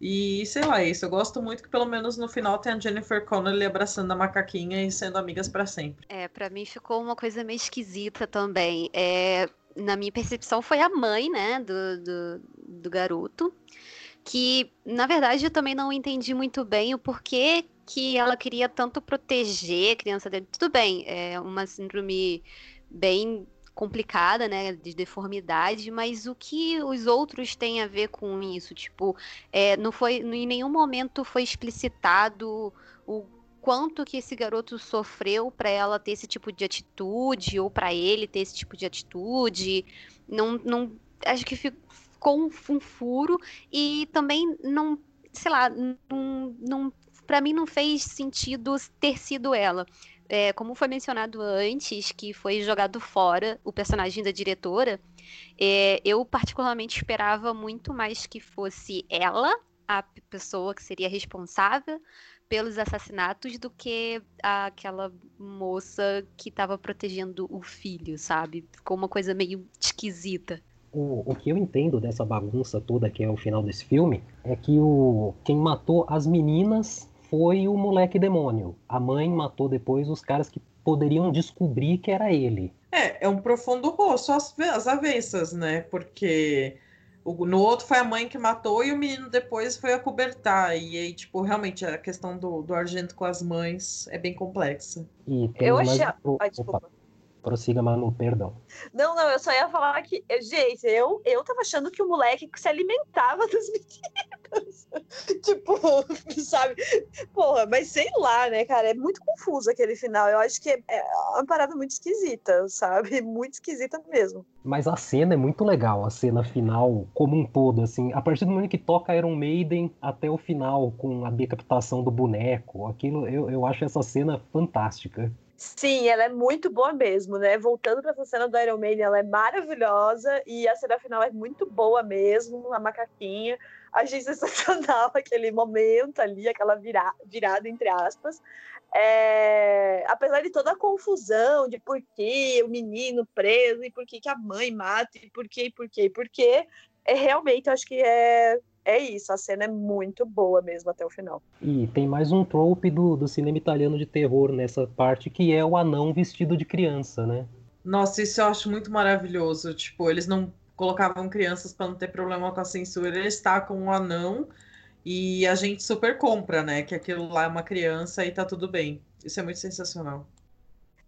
S2: E sei lá, isso. Eu gosto muito que pelo menos no final tem a Jennifer Connelly abraçando a macaquinha e sendo amigas para sempre.
S4: É, para mim ficou uma coisa meio esquisita também. É, na minha percepção, foi a mãe, né, do, do, do garoto. Que, na verdade, eu também não entendi muito bem o porquê que ela queria tanto proteger a criança dele. Tudo bem, é uma síndrome bem complicada, né, de deformidade, mas o que os outros têm a ver com isso? Tipo, é, não foi, em nenhum momento foi explicitado o quanto que esse garoto sofreu para ela ter esse tipo de atitude ou para ele ter esse tipo de atitude. Não, não acho que ficou um, um furo e também não, sei lá, não, não para mim não fez sentido ter sido ela. É, como foi mencionado antes, que foi jogado fora o personagem da diretora, é, eu particularmente esperava muito mais que fosse ela a pessoa que seria responsável pelos assassinatos do que aquela moça que estava protegendo o filho, sabe? Ficou uma coisa meio esquisita.
S5: O, o que eu entendo dessa bagunça toda que é o final desse filme é que o quem matou as meninas foi o moleque demônio. A mãe matou depois os caras que poderiam descobrir que era ele.
S2: É, é um profundo rosto às, às avessas, né? Porque no outro foi a mãe que matou e o menino depois foi acobertar. E aí, tipo, realmente a questão do, do argento com as mães é bem complexa.
S3: eu achei. Ai, desculpa.
S5: Prossiga, Manu, perdão.
S3: Não, não, eu só ia falar que, gente, eu, eu tava achando que o moleque se alimentava dos meninos. (laughs) tipo, (laughs) sabe? Porra, mas sei lá, né, cara? É muito confuso aquele final. Eu acho que é, é uma parada muito esquisita, sabe? (laughs) Muito esquisita mesmo.
S5: Mas a cena é muito legal, a cena final como um todo, assim. A partir do momento que toca Iron Maiden até o final, com a decapitação do boneco, aquilo, eu, eu acho essa cena fantástica.
S3: Sim, ela é muito boa mesmo, né? Voltando para essa cena do Iron Man, ela é maravilhosa e a cena final é muito boa mesmo, a macaquinha. Achei sensacional (laughs) aquele momento ali, aquela vira, virada, entre aspas. É, apesar de toda a confusão de por que o menino preso e por que, que a mãe mata e por que, e por que, e por que, é, realmente acho que é é isso, a cena é muito boa mesmo até o final.
S5: E tem mais um trope do, do cinema italiano de terror nessa parte, que é o anão vestido de criança, né?
S2: Nossa, isso eu acho muito maravilhoso. Tipo, eles não colocavam crianças para não ter problema com a censura, eles com um anão e a gente super compra, né? Que aquilo lá é uma criança e tá tudo bem. Isso é muito sensacional.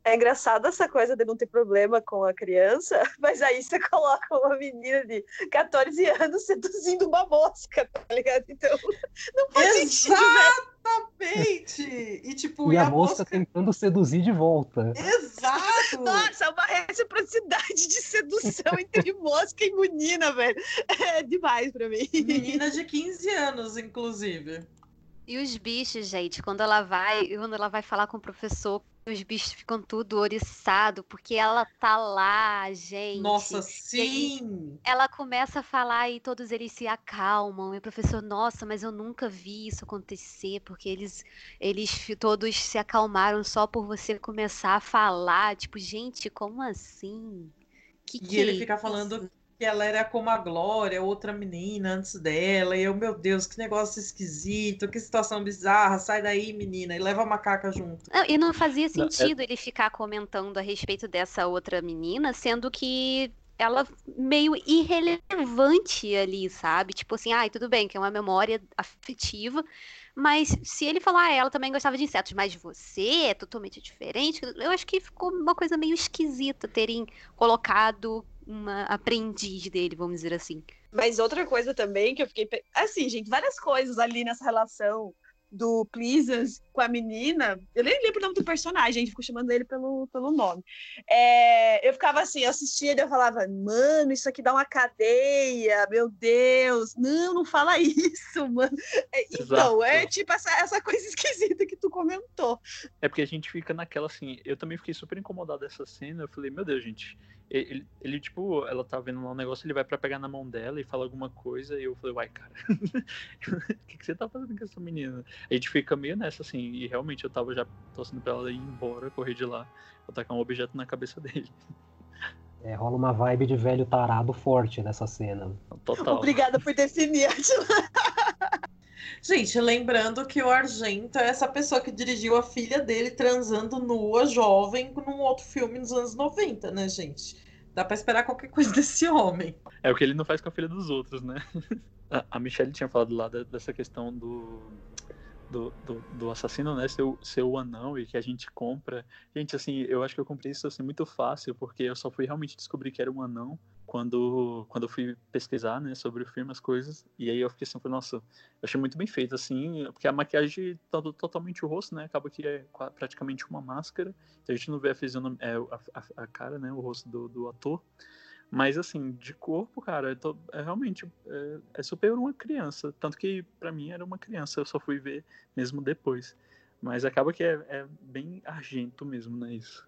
S3: É engraçado essa coisa de não ter problema com a criança, (laughs) mas aí você coloca uma menina de 14 anos seduzindo uma mosca, tá ligado? Então, não faz
S2: Exatamente! Sentido, e tipo,
S5: e, e a, a mosca, mosca tentando seduzir de volta.
S2: Exato! (laughs)
S3: Nossa, é uma reciprocidade de sedução entre (laughs) mosca e menina, velho. É demais pra mim.
S2: Menina de 15 anos, inclusive.
S4: E os bichos, gente, quando ela vai, quando ela vai falar com o professor, os bichos ficam tudo oriçado, porque ela tá lá, gente.
S2: Nossa, sim!
S4: ela começa a falar e todos eles se acalmam. E o professor, nossa, mas eu nunca vi isso acontecer, porque eles, eles todos se acalmaram só por você começar a falar. Tipo, gente, como assim?
S2: Que e que ele é fica isso? falando que ela era como a Glória, outra menina antes dela. E eu, meu Deus, que negócio esquisito, que situação bizarra. Sai daí, menina, e leva a macaca junto.
S4: Não, e não fazia sentido não, é... ele ficar comentando a respeito dessa outra menina, sendo que ela meio irrelevante ali, sabe? Tipo assim, ai, ah, tudo bem, que é uma memória afetiva, mas se ele falar, ah, ela também gostava de insetos, mas você é totalmente diferente, eu acho que ficou uma coisa meio esquisita terem colocado uma aprendiz dele, vamos dizer assim.
S3: Mas outra coisa também que eu fiquei. Assim, gente, várias coisas ali nessa relação do Pleasers com a menina, eu nem lembro o nome do personagem, a gente ficou chamando ele pelo, pelo nome. É, eu ficava assim, eu assistia e eu falava, mano, isso aqui dá uma cadeia, meu Deus, não, não fala (laughs) isso, mano. É, então, é tipo essa, essa coisa (laughs) esquisita que tu comentou.
S1: É porque a gente fica naquela assim, eu também fiquei super incomodado dessa cena, eu falei, meu Deus, gente, ele, ele, tipo, ela tá vendo lá um negócio, ele vai para pegar na mão dela e fala alguma coisa, e eu falei, uai, cara, o (laughs) que, que você tá fazendo com essa menina? A gente fica meio nessa, assim, e realmente eu tava já torcendo pra ela ir embora, correr de lá, atacar um objeto na cabeça dele.
S5: É, rola uma vibe de velho tarado forte nessa cena.
S3: Total. Obrigada por definir,
S2: Gente, lembrando que o Argento é essa pessoa que dirigiu a filha dele transando nua, jovem, num outro filme nos anos 90, né, gente? Dá pra esperar qualquer coisa (laughs) desse homem.
S1: É o que ele não faz com a filha dos outros, né? A Michelle tinha falado lá dessa questão do, do, do, do, assassino, né, ser, ser o anão e que a gente compra. Gente, assim, eu acho que eu comprei isso assim muito fácil, porque eu só fui realmente descobrir que era um anão quando, quando eu fui pesquisar, né, sobre o filme, as coisas, e aí eu fiquei assim, nossa, eu achei muito bem feito, assim, porque a maquiagem tá totalmente o rosto, né, acaba que é praticamente uma máscara, então a gente não vê a é, a, a, a, cara, né, o rosto do, do ator, mas assim, de corpo, cara, tô, é realmente é, é superior uma criança, tanto que para mim era uma criança, eu só fui ver mesmo depois, mas acaba que é, é bem argento mesmo, né, isso.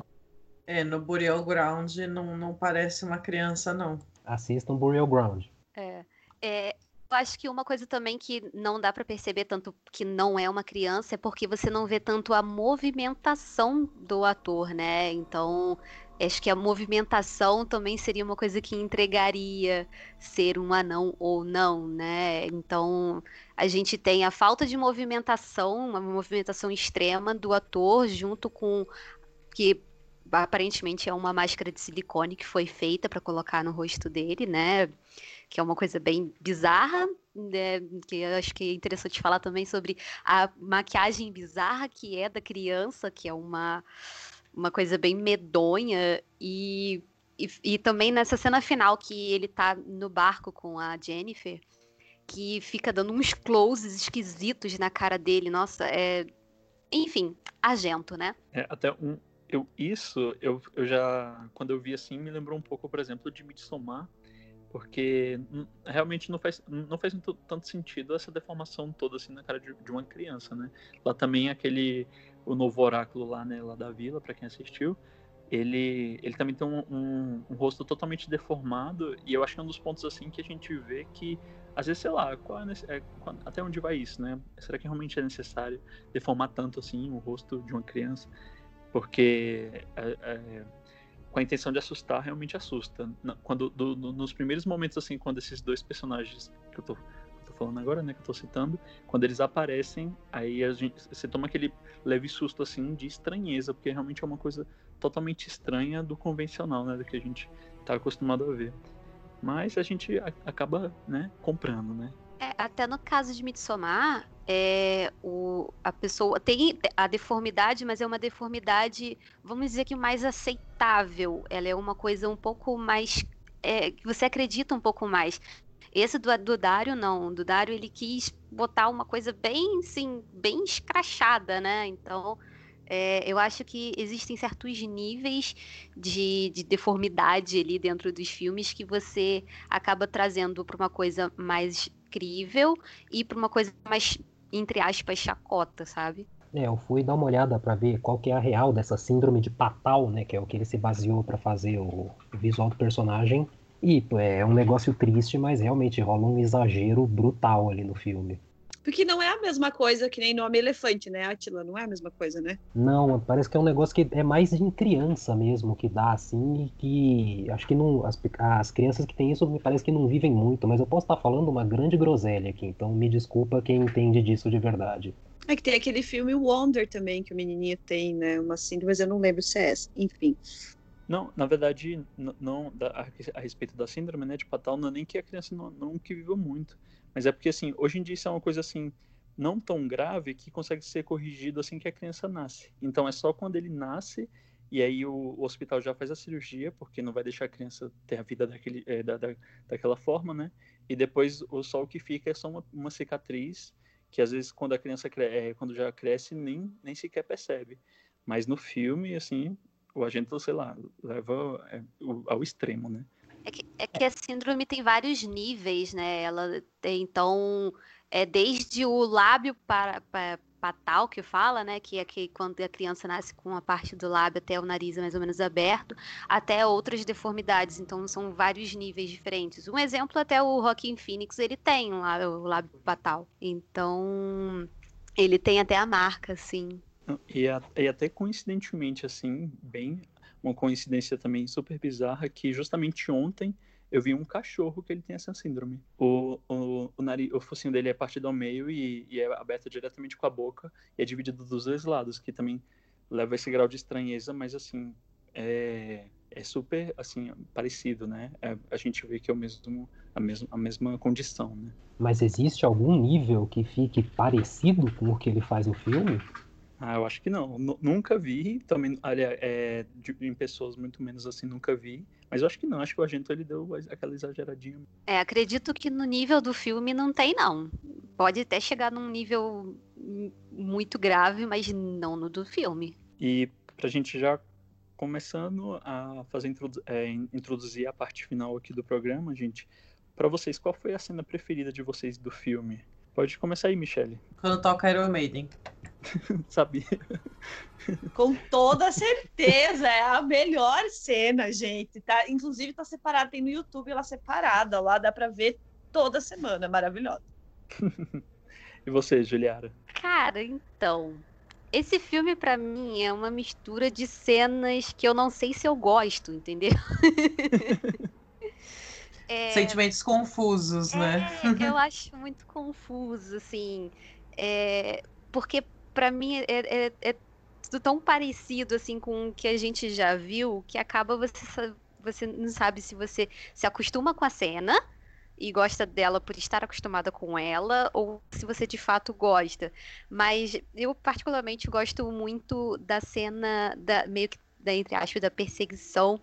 S2: É, no Burial Ground não, não parece uma criança, não.
S5: Assistam Burial Ground.
S4: É, é, eu acho que uma coisa também que não dá para perceber tanto que não é uma criança é porque você não vê tanto a movimentação do ator, né? Então, acho que a movimentação também seria uma coisa que entregaria ser um anão ou não, né? Então, a gente tem a falta de movimentação, uma movimentação extrema do ator junto com que aparentemente é uma máscara de silicone que foi feita para colocar no rosto dele, né? Que é uma coisa bem bizarra, né? Que eu acho que é interessante falar também sobre a maquiagem bizarra que é da criança, que é uma uma coisa bem medonha e, e, e, também nessa cena final que ele tá no barco com a Jennifer, que fica dando uns closes esquisitos na cara dele. Nossa, é. Enfim, agento, né?
S1: É, até um. Eu, isso, eu, eu já. Quando eu vi assim, me lembrou um pouco, por exemplo, de Midsommar, porque realmente não faz, não faz tanto sentido essa deformação toda assim na cara de, de uma criança, né? Lá também aquele o novo oráculo lá, né, lá da vila, para quem assistiu, ele, ele também tem um, um, um, rosto totalmente deformado e eu acho que é um dos pontos assim que a gente vê que às vezes sei lá qual é, é, qual, até onde vai isso, né? Será que realmente é necessário deformar tanto assim o rosto de uma criança? Porque é, é, com a intenção de assustar, realmente assusta. Quando, do, do, nos primeiros momentos, assim, quando esses dois personagens que eu tô, tô, falando agora, né, que eu tô citando, quando eles aparecem, aí a gente, você toma aquele leve susto, assim, de estranheza, porque realmente é uma coisa totalmente estranha do convencional, né, do que a gente tá acostumado a ver. Mas a gente acaba, né, comprando, né.
S4: É, até no caso de Midsommar, é, o, a pessoa tem a deformidade, mas é uma deformidade, vamos dizer que mais aceitável. Ela é uma coisa um pouco mais. É, que você acredita um pouco mais. Esse do, do Dário, não. Do Dário, ele quis botar uma coisa bem, assim, bem escrachada, né? Então, é, eu acho que existem certos níveis de, de, deformidade ali dentro dos filmes que você acaba trazendo para uma coisa mais crível e para uma coisa mais entre aspas, chacota, sabe?
S5: É, eu fui dar uma olhada para ver qual que é a real dessa síndrome de Patal, né, que é o que ele se baseou para fazer o visual do personagem. E é um negócio triste, mas realmente rola um exagero brutal ali no filme.
S3: Porque não é a mesma coisa que nem nome elefante, né, Atila? Não é a mesma coisa, né?
S5: Não, parece que é um negócio que é mais em criança mesmo que dá, assim, e que acho que não. As, as crianças que têm isso me parece que não vivem muito, mas eu posso estar falando uma grande groselha aqui, então me desculpa quem entende disso de verdade.
S3: É que tem aquele filme Wonder também, que o menininho tem, né? Uma síndrome, mas eu não lembro se é essa. Enfim.
S1: Não, na verdade, não, a, a, respeito da síndrome né, de Patal, não é nem que a criança não, não que viveu muito. Mas é porque, assim, hoje em dia isso é uma coisa, assim, não tão grave que consegue ser corrigido assim que a criança nasce. Então é só quando ele nasce e aí o, o hospital já faz a cirurgia, porque não vai deixar a criança ter a vida daquele, é, da, da, daquela forma, né? E depois o só o que fica é só uma, uma cicatriz que às vezes quando a criança é, quando já cresce nem, nem sequer percebe. Mas no filme, assim, o agente, sei lá, leva é, ao extremo, né?
S4: É que, é que a síndrome tem vários níveis, né? Ela tem, então, é desde o lábio para, para patal que fala, né, que é que quando a criança nasce com a parte do lábio até o nariz mais ou menos aberto, até outras deformidades. Então são vários níveis diferentes. Um exemplo até o Rockin Phoenix, ele tem o lábio patal. Então ele tem até a marca, assim.
S1: E, e até coincidentemente, assim, bem uma coincidência também super bizarra que justamente ontem eu vi um cachorro que ele tem essa síndrome. O, o, o, nariz, o focinho dele é partido ao meio e, e, é aberto diretamente com a boca e é dividido dos dois lados, que também leva esse grau de estranheza, mas assim, é, é super assim parecido, né? É, a gente vê que é o mesmo, a, mesma, a mesma condição, né?
S5: Mas existe algum nível que fique parecido com o que ele faz no filme?
S1: Ah, eu acho que não. N nunca vi, também, aliás, é, de, em pessoas muito menos assim, nunca vi. Mas eu acho que não, acho que o Argento ele deu aquela exageradinha.
S4: É, acredito que no nível do filme não tem, não. Pode até chegar num nível muito grave, mas não no do filme.
S1: E pra gente já começando a fazer introdu é, introduzir a parte final aqui do programa, gente, para vocês, qual foi a cena preferida de vocês do filme? Pode começar aí, Michele.
S2: Quando toca Iron Maiden. (laughs)
S1: Sabia.
S3: Com toda certeza, é a melhor cena, gente. Tá, inclusive tá separada, tem no YouTube ela separada lá, dá para ver toda semana, maravilhosa. (laughs)
S1: e você, Juliara?
S4: Cara, então, esse filme para mim é uma mistura de cenas que eu não sei se eu gosto, entendeu? (laughs)
S2: É... Sentimentos confusos, né?
S4: é, né? eu (laughs) acho muito confuso, assim. É... Porque para mim é, é, é, tudo tão parecido assim com o que a gente já viu que acaba você você não sabe se você se acostuma com a cena e gosta dela por estar acostumada com ela ou se você de fato gosta. Mas eu particularmente gosto muito da cena da meio que né, entre aspas, da perseguição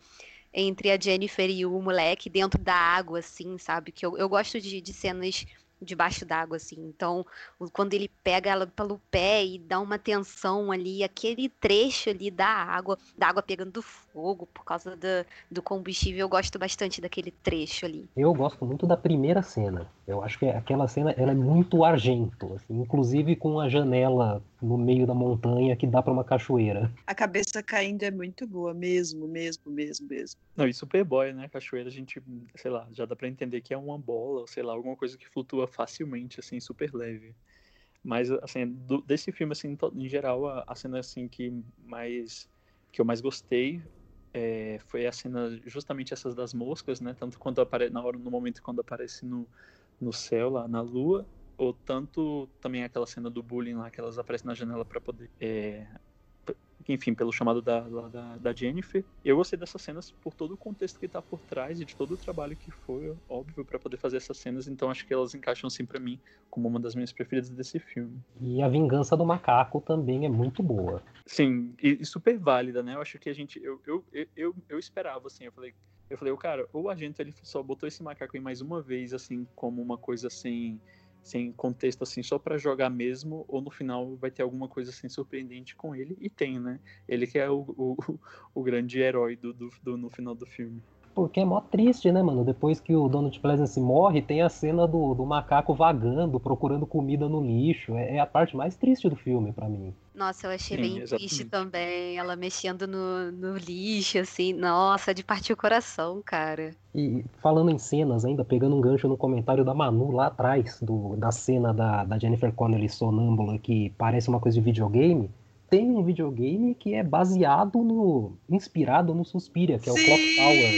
S4: entre a Jennifer e o moleque dentro da água, assim, sabe? Que eu, eu gosto de, de cenas debaixo d'água, assim. Então, quando ele pega ela pelo pé e dá uma tensão ali, aquele trecho ali da água, da água pegando fogo por causa do, do combustível, eu gosto bastante daquele trecho ali.
S5: Eu gosto muito da primeira cena. Eu acho que aquela cena ela é muito argento, assim, inclusive com a janela no meio da montanha que dá para uma cachoeira.
S3: A cabeça caindo é muito boa, mesmo, mesmo, mesmo, mesmo.
S1: Não, e Superboy, né? Cachoeira, a gente, sei lá, já dá para entender que é uma bola, ou sei lá, alguma coisa que flutua facilmente, assim, super leve. Mas, assim, do, desse filme, assim, em geral, a, a, cena, assim, que mais... que eu mais gostei é, foi a cena, justamente essas das moscas, né? Tanto quando aparece, na hora, no momento quando aparece no no céu, lá na lua, ou tanto também aquela cena do bullying lá, que elas aparecem na janela para poder. É, enfim, pelo chamado da, da, da, Jennifer. Eu gostei dessas cenas por todo o contexto que tá por trás e de todo o trabalho que foi, óbvio, para poder fazer essas cenas. Então acho que elas encaixam, assim, para mim, como uma das minhas preferidas desse filme.
S5: E a vingança do macaco também é muito boa.
S1: Sim, e, e super válida, né? Eu acho que a gente. Eu, eu, eu, eu, eu esperava, assim, eu falei eu falei, o cara, o Argento ele só botou esse macaco aí mais uma vez, assim, como uma coisa sem, sem contexto, assim, só para jogar mesmo, ou no final vai ter alguma coisa assim surpreendente com ele, e tem, né? Ele que é o, o, (laughs) o grande herói do, do, do, no final do filme.
S5: Porque é mó triste, né, mano? Depois que o Donald Pleasance morre, tem a cena do, do macaco vagando, procurando comida no lixo. É, é a parte mais triste do filme, para mim.
S4: Nossa, eu achei Sim, bem exatamente. triste também. Ela mexendo no, no lixo, assim. Nossa, de partir o coração, cara.
S5: E falando em cenas, ainda pegando um gancho no comentário da Manu lá atrás, do, da cena da, da Jennifer Connelly sonâmbula, que parece uma coisa de videogame tem um videogame que é baseado no. inspirado no Suspiria, que é o
S3: sim,
S5: Clock Tower.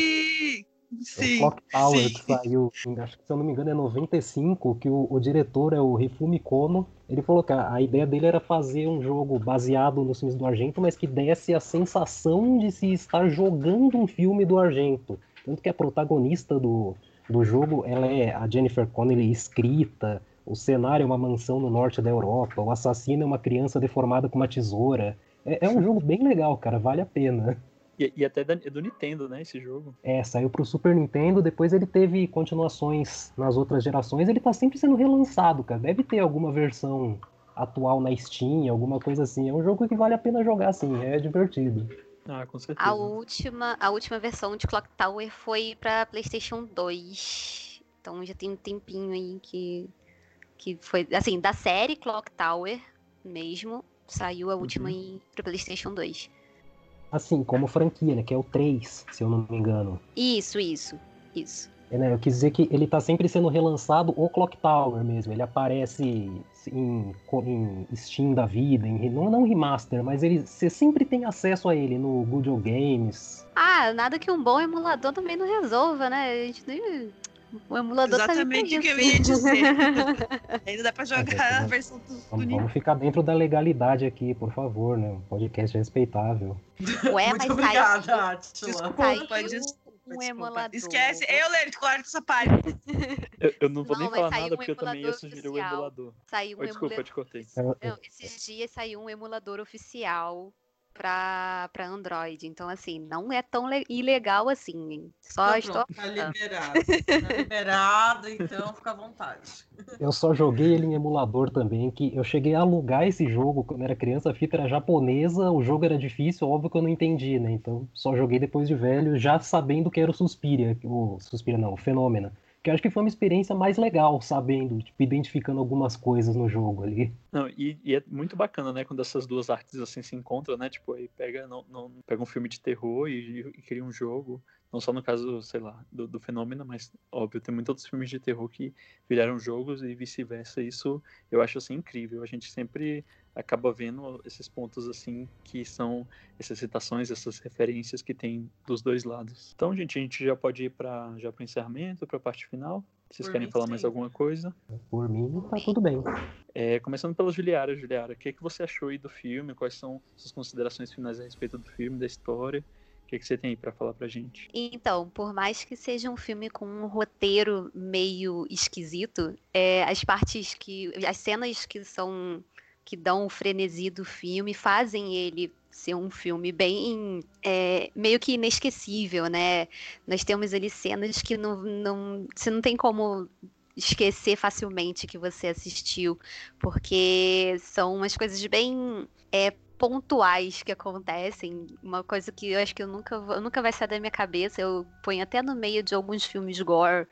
S3: Sim,
S5: é o Clock Tower sim. que saiu, acho que se eu não me engano é 95, que o, o diretor é o Rifumi Kono. Ele falou que a, a, ideia dele era fazer um jogo baseado nos filmes do Argento, mas que desse a sensação de se estar jogando um filme do Argento. Tanto que a protagonista do, do jogo ela é a Jennifer Connelly escrita, o cenário é uma mansão no norte da Europa, o assassino é uma criança deformada com uma tesoura. É, é um jogo bem legal, cara, vale a pena.
S1: E, e até é do Nintendo, né, esse jogo?
S5: É, saiu pro Super Nintendo, depois ele teve continuações nas outras gerações, ele tá sempre sendo relançado, cara. Deve ter alguma versão atual na Steam, alguma coisa assim. É um jogo que vale a pena jogar, assim, é divertido.
S1: Ah, com certeza.
S4: A última, a última versão de Clock Tower foi pra PlayStation 2. Então já tem um tempinho aí que que foi, assim, da série Clock Tower mesmo, saiu a última uhum. em, pro PlayStation 2.
S5: Assim, como franquia, né? Que é o 3, se eu não me engano.
S4: Isso, isso, isso.
S5: É, né, eu quis dizer que ele tá sempre sendo relançado o Clock Tower mesmo. Ele aparece em, em Steam da vida, em, não, não remaster, mas ele, você sempre tem acesso a ele no Google Games.
S4: Ah, nada que um bom emulador também não resolva, né? A gente nem o emulador
S3: tá Exatamente
S4: tá
S3: o que eu ia dizer. (laughs) Ainda dá pra jogar é, a versão do,
S5: vamos, vamos ficar dentro da legalidade aqui, por favor, né? Um podcast respeitável.
S4: Ué, (laughs)
S3: Muito
S4: mas
S3: obrigada, Atila. Desculpa, desculpa.
S4: Um emulador.
S3: Esquece, eu, Lênin, corta essa parte. (laughs)
S1: Eu, eu, não vou não, nem falar nada um porque eu também ia sugerir o emulador.
S4: Saiu um
S1: oh, desculpa, eu te cortei.
S4: Não, esses dias saiu um emulador oficial para Android. Então, assim, não é tão ilegal assim. Só
S3: tá
S4: estou.
S3: Tá liberado. Tá liberado, então fica à vontade.
S5: Eu só joguei ele em emulador também, que eu cheguei a alugar esse jogo quando era criança, a fita era japonesa, o jogo era difícil, óbvio que eu não entendi, né? Então só joguei depois de velho, já sabendo que era o Suspiria, o Suspiria não, o Fenômeno que acho que foi uma experiência mais legal, sabendo, tipo, identificando algumas coisas no jogo ali.
S1: Não, e, e, é muito bacana, né, quando essas duas artes assim se encontram, né? Tipo, aí pega, não, não, pega um filme de terror e, e cria um jogo. Não só no caso, sei lá, do, do fenômeno, mas óbvio, tem muitos outros filmes de terror que viraram jogos e vice-versa. Isso eu acho assim incrível. A gente sempre acaba vendo esses pontos assim que são essas citações, essas referências que tem dos dois lados. Então, gente, a gente já pode ir para já para encerramento, para a parte final. Vocês Por querem falar sim. mais alguma coisa?
S5: Por mim, tá tudo bem.
S1: É, começando pela Juliara, Juliara, o que, que você achou aí do filme? Quais são suas considerações finais a respeito do filme, da história? O que, que você tem aí para falar pra gente?
S4: Então, por mais que seja um filme com um roteiro meio esquisito, é, as partes que. as cenas que são que dão o frenesi do filme, fazem ele ser um filme bem é, meio que inesquecível, né? Nós temos ali cenas que não, não, você não tem como esquecer facilmente que você assistiu, porque são umas coisas bem é, pontuais que acontecem, uma coisa que eu acho que eu nunca, nunca vai sair da minha cabeça, eu ponho até no meio de alguns filmes gore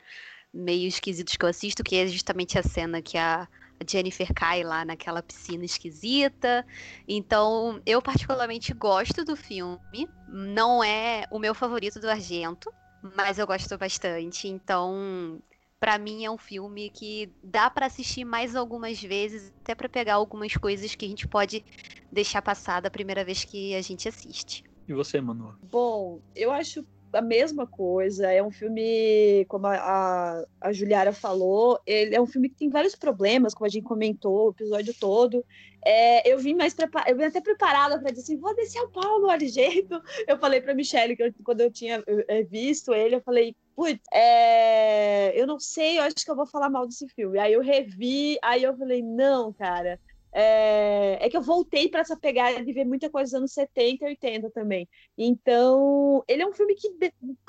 S4: meio esquisitos que eu assisto, que é justamente a cena que a Jennifer cai lá naquela piscina esquisita. Então, eu particularmente gosto do filme. Não é o meu favorito do Argento, mas eu gosto bastante. Então, para mim é um filme que dá para assistir mais algumas vezes, até para pegar algumas coisas que a gente pode deixar passar da primeira vez que a gente assiste.
S1: E você, Manu?
S3: Bom, eu acho a mesma coisa. É um filme, como a, a, a Juliara falou, ele é um filme que tem vários problemas, como a gente comentou o episódio todo. É, eu vim mais preparada, eu vim até preparada para dizer assim, vou descer o pau no jeito. (laughs) Eu falei para Michelle que eu, quando eu tinha é, visto ele, eu falei, putz, é, eu não sei, eu acho que eu vou falar mal desse filme. Aí eu revi, aí eu falei, não, cara, é, é, que eu voltei para essa pegada de ver muita coisa dos anos 70 e 80 também. Então, ele é um filme que,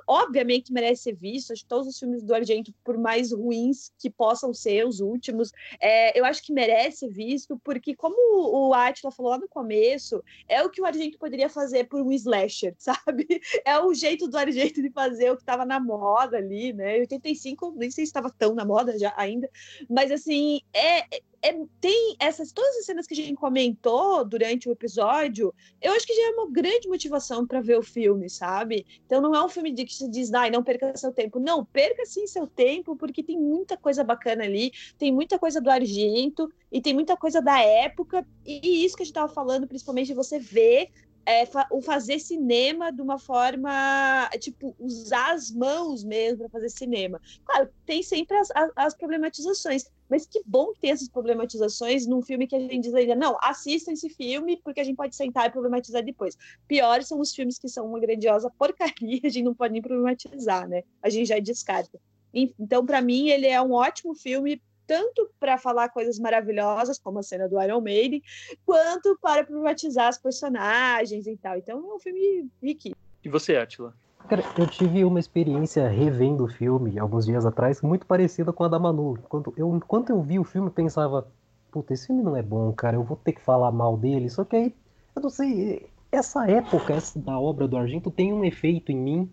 S3: obviamente, merece ser visto. Acho que todos os filmes do Argento, por mais ruins que possam ser os últimos, é, eu acho que merece ser visto, porque, como o Atila falou lá no começo, é o que o Argento poderia fazer por um slasher, (laughs) sabe? É o jeito do Argento de fazer o que estava na moda ali, né? Em 85, nem sei se estava tão na moda já ainda, mas assim, é é, tem essas todas as cenas que a gente comentou durante o episódio, eu acho que já é uma grande motivação para ver o filme, sabe? Então não é um filme de que se diz, ai, não perca seu tempo. Não, perca sim seu tempo, porque tem muita coisa bacana ali, tem muita coisa do Argento e tem muita coisa da época, e isso que a gente estava falando, principalmente de você ver é, fa o fazer cinema de uma forma, tipo, usar as mãos mesmo para fazer cinema. Claro, tem sempre as, as, as, problematizações, mas que bom tem essas problematizações num filme que a gente diz ainda, não, assista esse filme porque a gente pode sentar e problematizar depois. Piores são os filmes que são uma grandiosa porcaria, (laughs) a gente não pode nem problematizar, né? A gente já descarta. Então, para mim, ele é um ótimo filme tanto para falar coisas maravilhosas, como a cena do Iron Maiden, quanto para privatizar os personagens e tal. Então é um filme riquíssimo.
S1: E você, Atila?
S5: Cara, eu tive uma experiência revendo o filme alguns dias atrás, muito parecida com a da Manu. Quando eu, enquanto eu vi o filme, eu pensava, puta, esse filme não é bom, cara, eu vou ter que falar mal dele. Só que aí, eu não sei, essa época essa, da obra do Argento tem um efeito em mim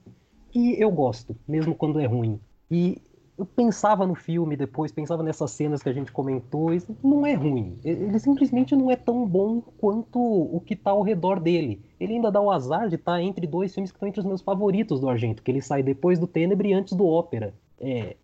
S5: que eu gosto, mesmo quando é ruim. E eu pensava no filme depois, pensava nessas cenas que a gente comentou, e não é ruim. Ele simplesmente não é tão bom quanto o que está ao redor dele. Ele ainda dá o azar de estar tá entre dois filmes que estão entre os meus favoritos do Argento, que ele sai depois do Tenebre e antes do Ópera. É,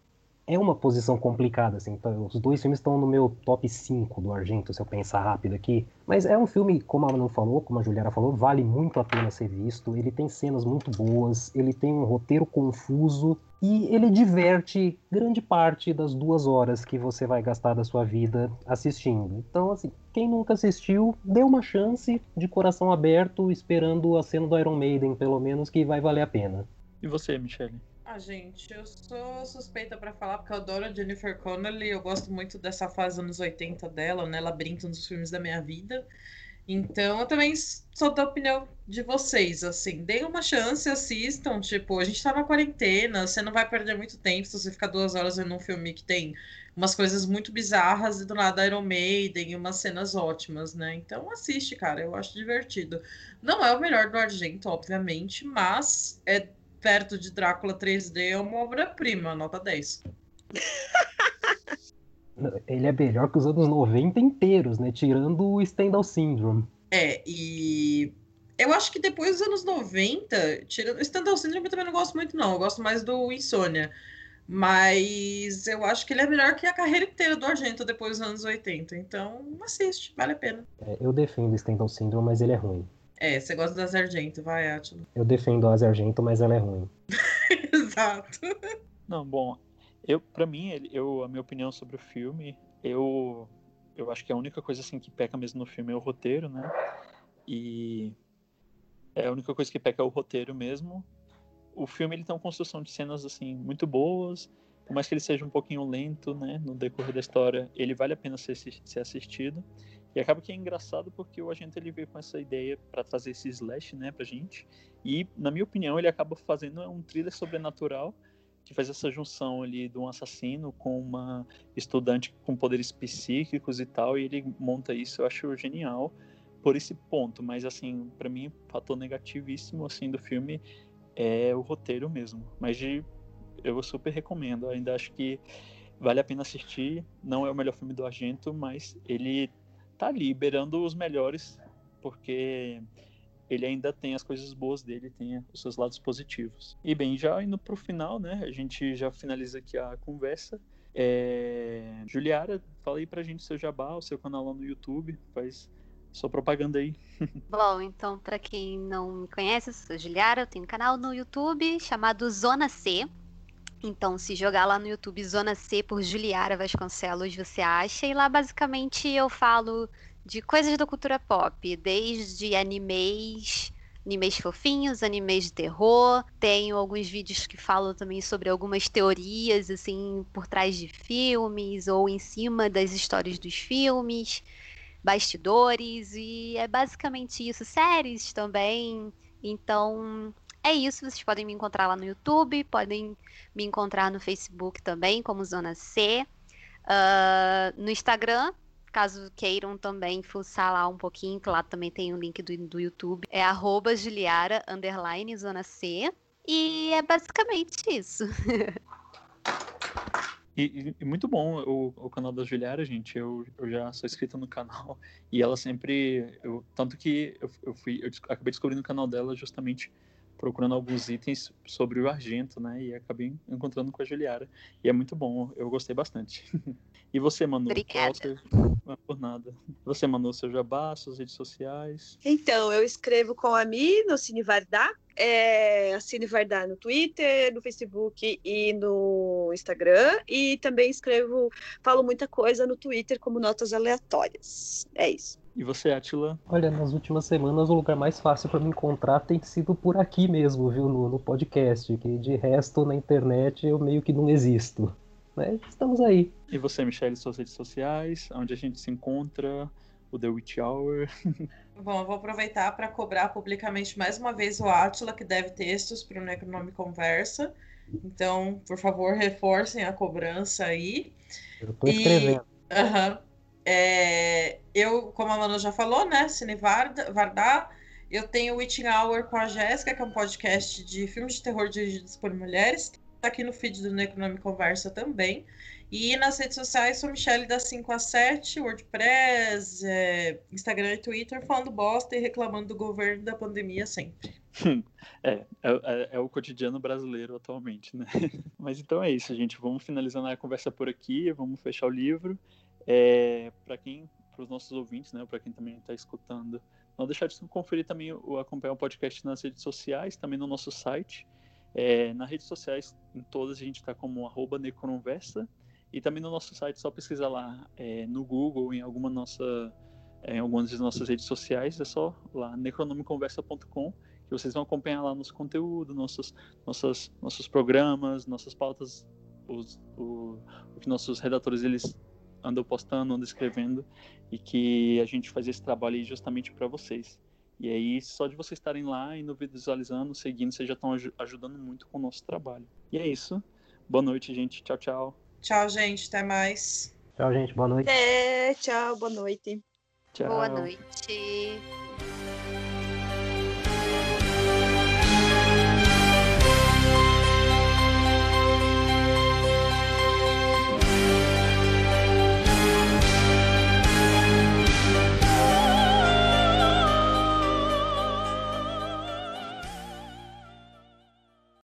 S5: é uma posição complicada, assim. Então, os dois filmes estão no meu top 5 do Argento, se eu pensar rápido aqui. Mas é um filme, como a Manu falou, como a Juliana falou, vale muito a pena ser visto. Ele tem cenas muito boas, ele tem um roteiro confuso e ele diverte grande parte das duas horas que você vai gastar da sua vida assistindo. Então, assim, quem nunca assistiu, dê uma chance de coração aberto, esperando a cena do Iron Maiden, pelo menos, que vai valer a pena.
S1: E você, Michelle?
S2: Ah, gente, eu sou suspeita para falar porque eu adoro a Jennifer Connelly, eu gosto muito dessa fase anos 80 dela, né? Labirinto um dos filmes da minha vida. Então, eu também sou da opinião de vocês, assim, deem uma chance, assistam, tipo, a gente tá na quarentena, você não vai perder muito tempo se você ficar duas horas vendo um filme que tem umas coisas muito bizarras e do nada Iron Maiden e umas cenas ótimas, né? Então assiste, cara, eu acho divertido. Não é o melhor do Argento, obviamente, mas é perto de Drácula 3D é uma obra-prima, nota 10. (laughs)
S5: Ele é melhor que os anos 90 inteiros, né? Tirando o Stendhal Syndrome.
S2: É, e eu acho que depois dos anos 90, tirando o Stendhal Syndrome eu também não gosto muito, não. Eu gosto mais do Insônia. Mas eu acho que ele é melhor que a carreira inteira do Argento depois dos anos 80. Então, assiste, vale a pena.
S5: É, eu defendo o Stendhal Syndrome, mas ele é ruim.
S2: É, você gosta da Argento, vai, Átila.
S5: Eu defendo a Argento, mas ela é ruim. (laughs)
S2: Exato.
S1: Não, bom, eu, para mim, eu, a minha opinião sobre o filme, eu, eu acho que a única coisa assim que peca mesmo no filme é o roteiro, né? E é a única coisa que peca é o roteiro mesmo. O filme ele tem uma construção de cenas assim muito boas, por mais que ele seja um pouquinho lento, né, no decorrer da história, ele vale a pena ser, ser assistido. E acaba que é engraçado porque o agente ele veio com essa ideia para trazer esse slash, né, pra gente. E, na minha opinião, ele acaba fazendo um thriller sobrenatural que faz essa junção ali de um assassino com uma estudante com poderes psíquicos e tal, e ele monta isso, eu acho genial por esse ponto, mas assim, para mim, fator negativíssimo assim do filme é o roteiro mesmo. Mas de, eu super recomendo, ainda acho que vale a pena assistir. Não é o melhor filme do Argento, mas ele tá liberando os melhores, porque ele ainda tem as coisas boas dele, tem os seus lados positivos. E bem, já indo pro final, né? A gente já finaliza aqui a conversa. É... Juliara, fala aí pra gente seu jabá, o seu canal lá no YouTube, faz sua propaganda aí. (laughs)
S4: Bom, então, para quem não me conhece, eu sou Juliara, eu tenho um canal no YouTube chamado Zona C. Então, se jogar lá no YouTube Zona C por Juliara Vasconcelos, você acha. E lá, basicamente, eu falo de coisas da cultura pop, desde animes, animes fofinhos, animes de terror. Tenho alguns vídeos que falam também sobre algumas teorias, assim, por trás de filmes ou em cima das histórias dos filmes, bastidores, e é basicamente isso. Séries também. Então, é isso, vocês podem me encontrar lá no YouTube, podem me encontrar no Facebook também, como Zona C. Uh, no Instagram, caso queiram também fuçar lá um pouquinho, que lá também tem o um link do, do YouTube. É arroba Juliara, underline, Zona C. E é basicamente isso.
S1: E, e, muito bom o, o canal da Juliara, gente. Eu, eu já sou inscrito no canal (laughs) e ela sempre. Eu, tanto que eu, eu fui. Eu acabei descobrindo o canal dela justamente procurando alguns itens sobre o Argento, né? E acabei encontrando com a Juliara. E é muito bom, eu gostei bastante. (laughs) e você, Manu?
S4: Obrigada.
S1: Não é por nada. Você, Manu, seu jabá, suas redes sociais?
S3: Então, eu escrevo com a Mi no Cine Vardar. É, a Cine Vardar no Twitter, no Facebook e no Instagram. E também escrevo, falo muita coisa no Twitter como notas aleatórias. É isso.
S1: E você, Atila?
S5: Olha, nas últimas semanas o lugar mais fácil para me encontrar tem sido por aqui mesmo, viu? No, no, podcast, que de resto na internet eu meio que não existo. Mas estamos aí.
S1: E você, Michelle, suas redes sociais, onde a gente se encontra, o The Witch Hour. (laughs)
S2: Bom, eu vou aproveitar para cobrar publicamente mais uma vez o Atila, que deve textos para o Necronome Conversa. Então, por favor, reforcem a cobrança aí.
S5: Eu estou escrevendo.
S2: E... Uhum. É, eu, como a Manu já falou, né? Cine Vardar. Eu tenho Witching Hour com a Jéssica, que é um podcast de filmes de terror dirigidos por mulheres. Tá aqui no feed do Necronome Conversa também. E nas redes sociais sou Michelle da 5 a 7, WordPress, é, Instagram e Twitter, falando bosta e reclamando do governo da pandemia sempre. (laughs)
S1: É, é, é, é, o cotidiano brasileiro atualmente, né? (laughs) Mas então é isso, gente. Vamos finalizando a conversa por aqui, vamos fechar o livro. É, para quem, para os nossos ouvintes, né, para quem também está escutando, não deixar de conferir também o acompanhar o podcast nas redes sociais, também no nosso site. É, nas redes sociais, em todas a gente está como arroba Necronversa e também no nosso site, só pesquisar lá é, no Google, em alguma nossa, é, em algumas das nossas redes sociais, é só lá necronomiconversa.com que vocês vão acompanhar lá nosso conteúdo, nossos, nossos, nossos programas, nossas pautas, os, o, o que nossos redatores eles andou postando, andou escrevendo e que a gente faz esse trabalho aí justamente para vocês. E aí, só de vocês estarem lá e no visualizando, seguindo, vocês já estão ajudando muito com o nosso trabalho. E é isso. Boa noite, gente. Tchau, tchau.
S2: Tchau, gente. Até mais.
S5: Tchau, gente. Boa noite.
S3: É, tchau. Boa noite.
S1: Tchau.
S4: Boa noite.